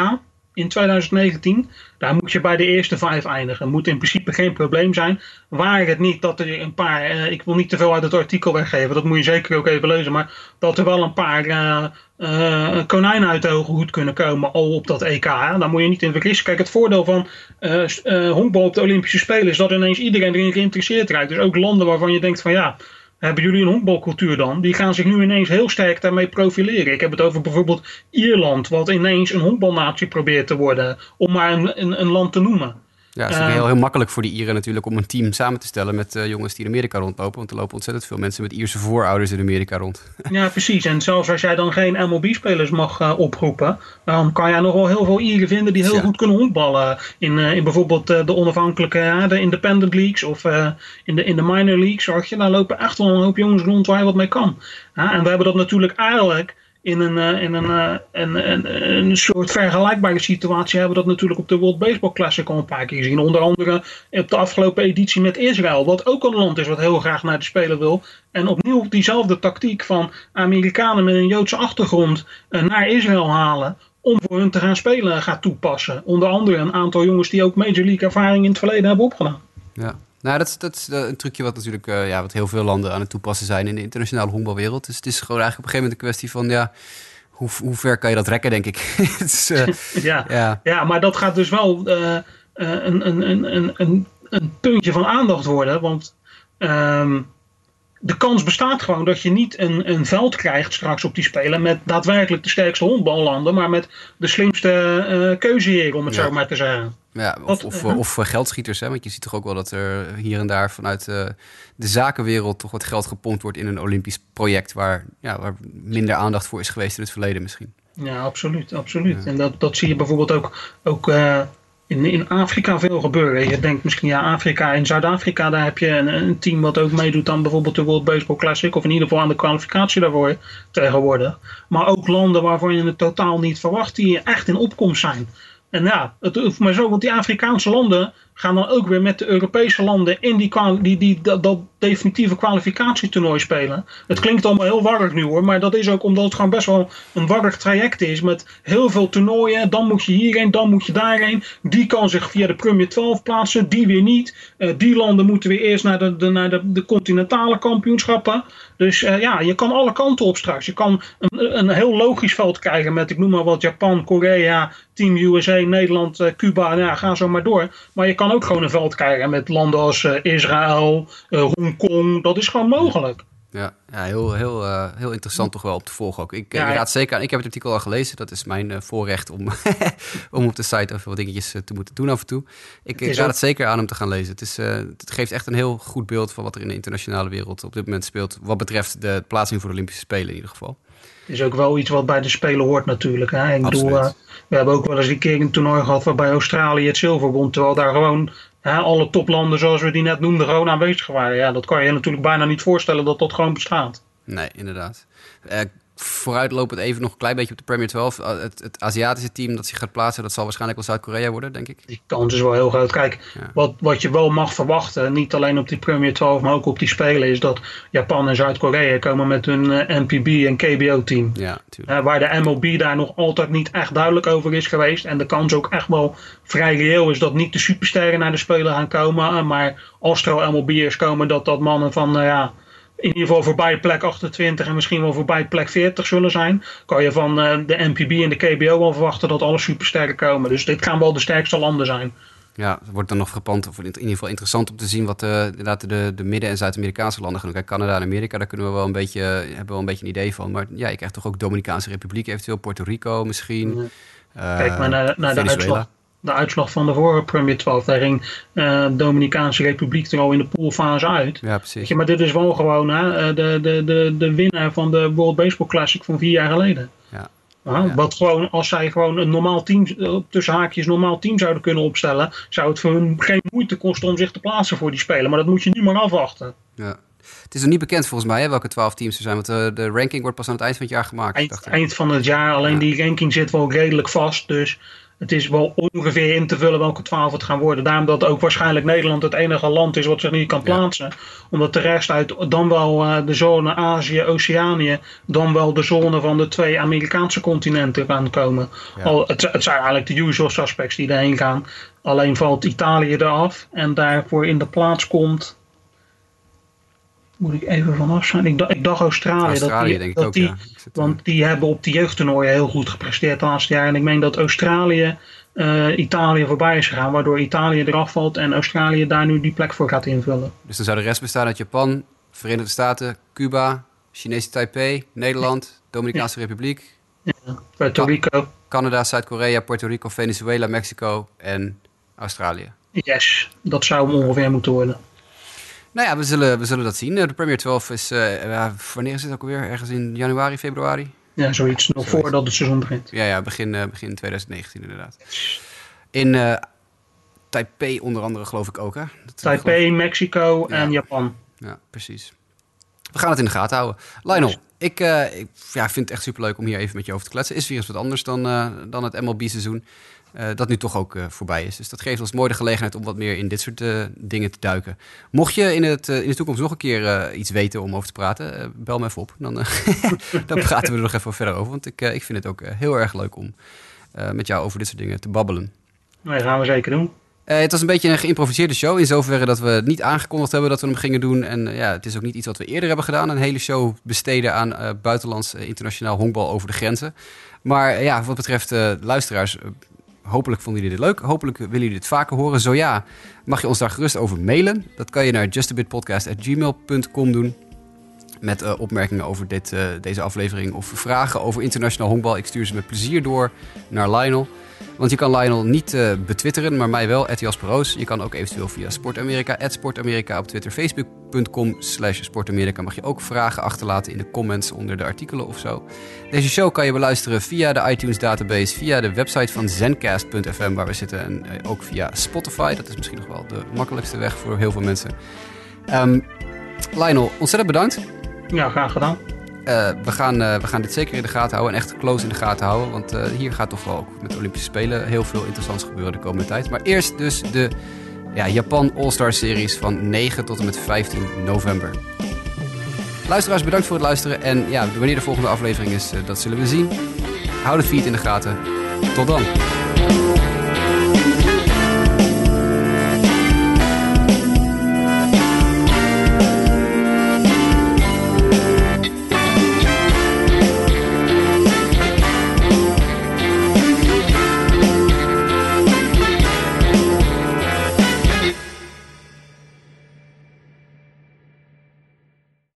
in 2019. Daar moet je bij de eerste vijf eindigen. Moet in principe geen probleem zijn. Waar het niet dat er een paar. Uh, ik wil niet te veel uit het artikel weggeven. Dat moet je zeker ook even lezen. Maar dat er wel een paar uh, konijnen uit de hoge hoed kunnen komen. Al op dat EK. Hè? Daar moet je niet in vergissen. Kijk, het voordeel van honkbal op de Olympische Spelen is dat ineens iedereen erin geïnteresseerd raakt. Dus ook landen waarvan je denkt van ja hebben jullie een honkbalcultuur dan? Die gaan zich nu ineens heel sterk daarmee profileren. Ik heb het over bijvoorbeeld Ierland, wat ineens een honkbalnatie probeert te worden, om maar een, een, een land te noemen. Ja, het is uh, heel, heel makkelijk voor de Ieren natuurlijk om een team samen te stellen met uh, jongens die in Amerika rondlopen. Want er lopen ontzettend veel mensen met Ierse voorouders in Amerika rond. [LAUGHS] Ja, precies. En zelfs als jij dan geen MLB-spelers mag uh, oproepen, dan kan jij nog wel heel veel Ieren vinden die heel ja. goed kunnen honkballen. In, in bijvoorbeeld de onafhankelijke, de independent leagues of in, de, in de minor leagues. Zorg je, daar lopen echt wel een hoop jongens rond waar je wat mee kan. en we hebben dat natuurlijk eigenlijk in een, uh, in een, uh, een, een, soort vergelijkbare situatie hebben we dat natuurlijk op de World Baseball Classic al een paar keer gezien. Onder andere op de afgelopen editie met Israël, wat ook een land is wat heel graag naar de Spelen wil. En opnieuw diezelfde tactiek van Amerikanen met een Joodse achtergrond uh, naar Israël halen om voor hun te gaan spelen gaat toepassen. Onder andere een aantal jongens die ook Major League ervaring in het verleden hebben opgedaan. Ja. Nou, dat is, dat is een trucje wat natuurlijk uh, ja, wat heel veel landen aan het toepassen zijn in de internationale honkbalwereld. Dus het is gewoon eigenlijk op een gegeven moment een kwestie van ja, hoe, hoe ver kan je dat rekken, denk ik. [LAUGHS] uh, [LAUGHS] ja, ja. ja, maar dat gaat dus wel uh, een, een, een, een, een puntje van aandacht worden. Want um, de kans bestaat gewoon dat je niet een, een veld krijgt straks op die spelen met daadwerkelijk de sterkste honkballanden, maar met de slimste uh, keuzeheren, om het ja. zo maar te zeggen. Ja, of, of, of, geldschieters, hè? want je ziet toch ook wel dat er hier en daar vanuit uh, de zakenwereld toch wat geld gepompt wordt in een Olympisch project waar, ja, waar minder aandacht voor is geweest in het verleden misschien. Ja, absoluut. absoluut. Ja. En dat, dat zie je bijvoorbeeld ook, ook uh, in, in Afrika veel gebeuren. Je denkt misschien, ja, Afrika, in Zuid-Afrika, daar heb je een, een, team wat ook meedoet aan bijvoorbeeld de World Baseball Classic, of in ieder geval aan de kwalificatie daarvoor tegenwoordig. Maar ook landen waarvan je het totaal niet verwacht, die echt in opkomst zijn. En ja, het hoeft maar zo, want die Afrikaanse landen gaan dan ook weer met de Europese landen in die, die, dat, definitieve kwalificatietoernooi spelen. Het klinkt allemaal heel warrig nu hoor, maar dat is ook omdat het gewoon best wel een warrig traject is met heel veel toernooien. Dan moet je hierheen, dan moet je daarheen. Die kan zich via de Premier 12 plaatsen, die weer niet. Uh, die landen moeten weer eerst naar de, naar de, continentale kampioenschappen. Dus uh, ja, je kan alle kanten op straks. Je kan een, een heel logisch veld krijgen met, ik noem maar wat, Japan, Korea, Team USA, Nederland, uh, Cuba. Nou ja, ga zo maar door. Maar je kan ook gewoon een veld krijgen met landen als Israël, Hongkong. Dat is gewoon mogelijk. Ja, ja heel, heel, uh, heel interessant toch wel op te volgen ook. Ik, ja, raad zeker aan. Ik heb het artikel al gelezen. Dat is mijn uh, voorrecht om, [LAUGHS] om op de site even wat dingetjes uh, te moeten doen af en toe. Ik, ik raad het zeker aan om te gaan lezen. Het, is, het geeft echt een heel goed beeld van wat er in de internationale wereld op dit moment speelt. Wat betreft de plaatsing voor de Olympische Spelen in ieder geval. Is ook wel iets wat bij de Spelen hoort natuurlijk. Hè? Ik bedoel, we hebben ook wel eens een keer een toernooi gehad waarbij Australië het zilver won. Terwijl daar gewoon alle toplanden zoals we die net noemden gewoon aanwezig waren. Ja, dat kan je je natuurlijk bijna niet voorstellen dat dat gewoon bestaat. Nee, inderdaad. Uh, vooruitlopend even nog een klein beetje op de Premier 12. Eh, het, het Aziatische team dat zich gaat plaatsen, dat zal waarschijnlijk wel Zuid-Korea worden, denk ik. Die kans is wel heel groot. Kijk, wat, wat je wel mag verwachten, niet alleen op die Premier 12, maar ook op die Spelen, is dat Japan en Zuid-Korea komen met hun uh, NPB en KBO-team. Ja, uh, waar de MLB daar nog altijd niet echt duidelijk over is geweest. En de kans ook echt wel vrij reëel is dat niet de supersterren naar de Spelen gaan komen. maar Astro-MLB'ers komen, dat dat mannen van, ja in ieder geval voorbij plek 28 en misschien wel voorbij plek 40 zullen zijn. Kan je van uh, de NPB en de KBO wel verwachten dat alle supersterren komen. Dus dit gaan wel de sterkste landen zijn. Ja, het wordt dan nog frappant, of in ieder geval interessant om te zien wat uh, inderdaad de, de Midden- en Zuid-Amerikaanse landen gaan doen. Kijk, Canada en Amerika, daar kunnen we wel een beetje, hebben we wel een beetje een idee van. Maar ja, je krijgt toch ook Dominicaanse Republiek, eventueel Puerto Rico misschien. Ja. Kijk maar naar, naar de uitslag de uitslag van de vorige Premier 12. Daar ging uh, Dominicaanse Republiek er al in de poolfase uit. Ja, precies. Je, maar dit is wel gewoon hè, eh, de, de, de, de winnaar van de World Baseball Classic van vier jaar geleden. Ja. ja. Wat gewoon, als zij gewoon een normaal team, eh, tussen haakjes normaal team zouden kunnen opstellen, zou het voor hun geen moeite kosten om zich te plaatsen voor die spelen. Maar dat moet je nu maar afwachten. Ja. Het is nog niet bekend volgens mij hè, welke twaalf teams er zijn. Want de, de ranking wordt pas aan het eind van het jaar gemaakt. Eind, eind van het jaar. Alleen die ranking zit wel redelijk vast. Dus het is wel ongeveer in te vullen welke twaalf het gaan worden. Daarom dat ook waarschijnlijk Nederland het enige land is wat zich niet kan plaatsen. Omdat de rest uit dan wel uh, de zone Azië, Oceanië, dan wel de zone van de twee Amerikaanse continenten gaan komen. Al, het, het, zijn eigenlijk de usual suspects die erheen gaan. Alleen valt Italië eraf en daarvoor in de plaats komt moet ik even vanaf zijn. Ik, ik dacht Australië. Australië dat die, denk ik ook, die, ja. Want die hebben op die jeugdtoernooien heel goed gepresteerd de laatste jaar. En ik meen dat Australië uh, Italië voorbij is gegaan. Waardoor Italië eraf valt en Australië daar nu die plek voor gaat invullen. Dus dan zou de rest bestaan uit Japan, Verenigde Staten, Cuba, Chinese Taipei, Nederland, Dominicaanse Republiek. Ja, Puerto Rico. Canada, Zuid-Korea, Puerto Rico, Venezuela, Mexico en Australië. Yes, dat zou hem ongeveer moeten worden. Nou ja, we zullen, we zullen dat zien. De Premier 12 is, uh, wanneer is het ook alweer? Ergens in januari, februari? Ja, zoiets. Nog voordat het seizoen begint. Ja, ja begin, uh, begin 2019 inderdaad. In uh, Taipei onder andere geloof ik ook, hè? Dat Taipei, Mexico ja. en Japan. Ja, precies. We gaan het in de gaten houden. Lionel, ik, ik ja, vind het echt superleuk om hier even met je over te kletsen. Is weer eens wat anders dan, dan het MLB-seizoen. Uh, dat nu toch ook uh, voorbij is. Dus dat geeft ons mooi de gelegenheid om wat meer in dit soort uh, dingen te duiken. Mocht je in, het, in de toekomst nog een keer iets weten om over te praten, bel me even op. Dan, [LAUGHS] dan praten we er nog even verder over. Want ik, ik vind het ook heel erg leuk om met jou over dit soort dingen te babbelen. Dat gaan we zeker doen. het was een beetje een geïmproviseerde show. In zoverre dat we niet aangekondigd hebben dat we hem gingen doen. En ja, het is ook niet iets wat we eerder hebben gedaan. Een hele show besteden aan buitenlands internationaal honkbal over de grenzen. Maar ja, wat betreft luisteraars Hopelijk vonden jullie dit leuk. Hopelijk willen jullie dit vaker horen. Zo ja, mag je ons daar gerust over mailen. Dat kan je naar justabitpodcast.gmail.com doen. Met uh, opmerkingen over dit, uh, deze aflevering of vragen over internationaal honkbal. Ik stuur ze met plezier door naar Lionel. Want je kan Lionel niet uh, betwitteren, maar mij wel, Jasperoos. Je kan ook eventueel via Sportamerika, Sportamerika op Twitter, Facebook.com slash Sportamerika. Mag je ook vragen achterlaten in de comments onder de artikelen of zo. Deze show kan je beluisteren via de iTunes database, via de website van zencast.fm waar we zitten. En ook via Spotify. Dat is misschien nog wel de makkelijkste weg voor heel veel mensen. Um, Lionel, ontzettend bedankt. Ja, graag gedaan. Uh, we, gaan, uh, we gaan dit zeker in de gaten houden en echt close in de gaten houden. Want uh, hier gaat toch wel ook met de Olympische Spelen heel veel interessants gebeuren de komende tijd. Maar eerst dus de ja, Japan All-Star Series van 9 tot en met 15 november. Luisteraars, bedankt voor het luisteren. En ja, wanneer de volgende aflevering is, dat zullen we zien. Hou de feed in de gaten. Tot dan.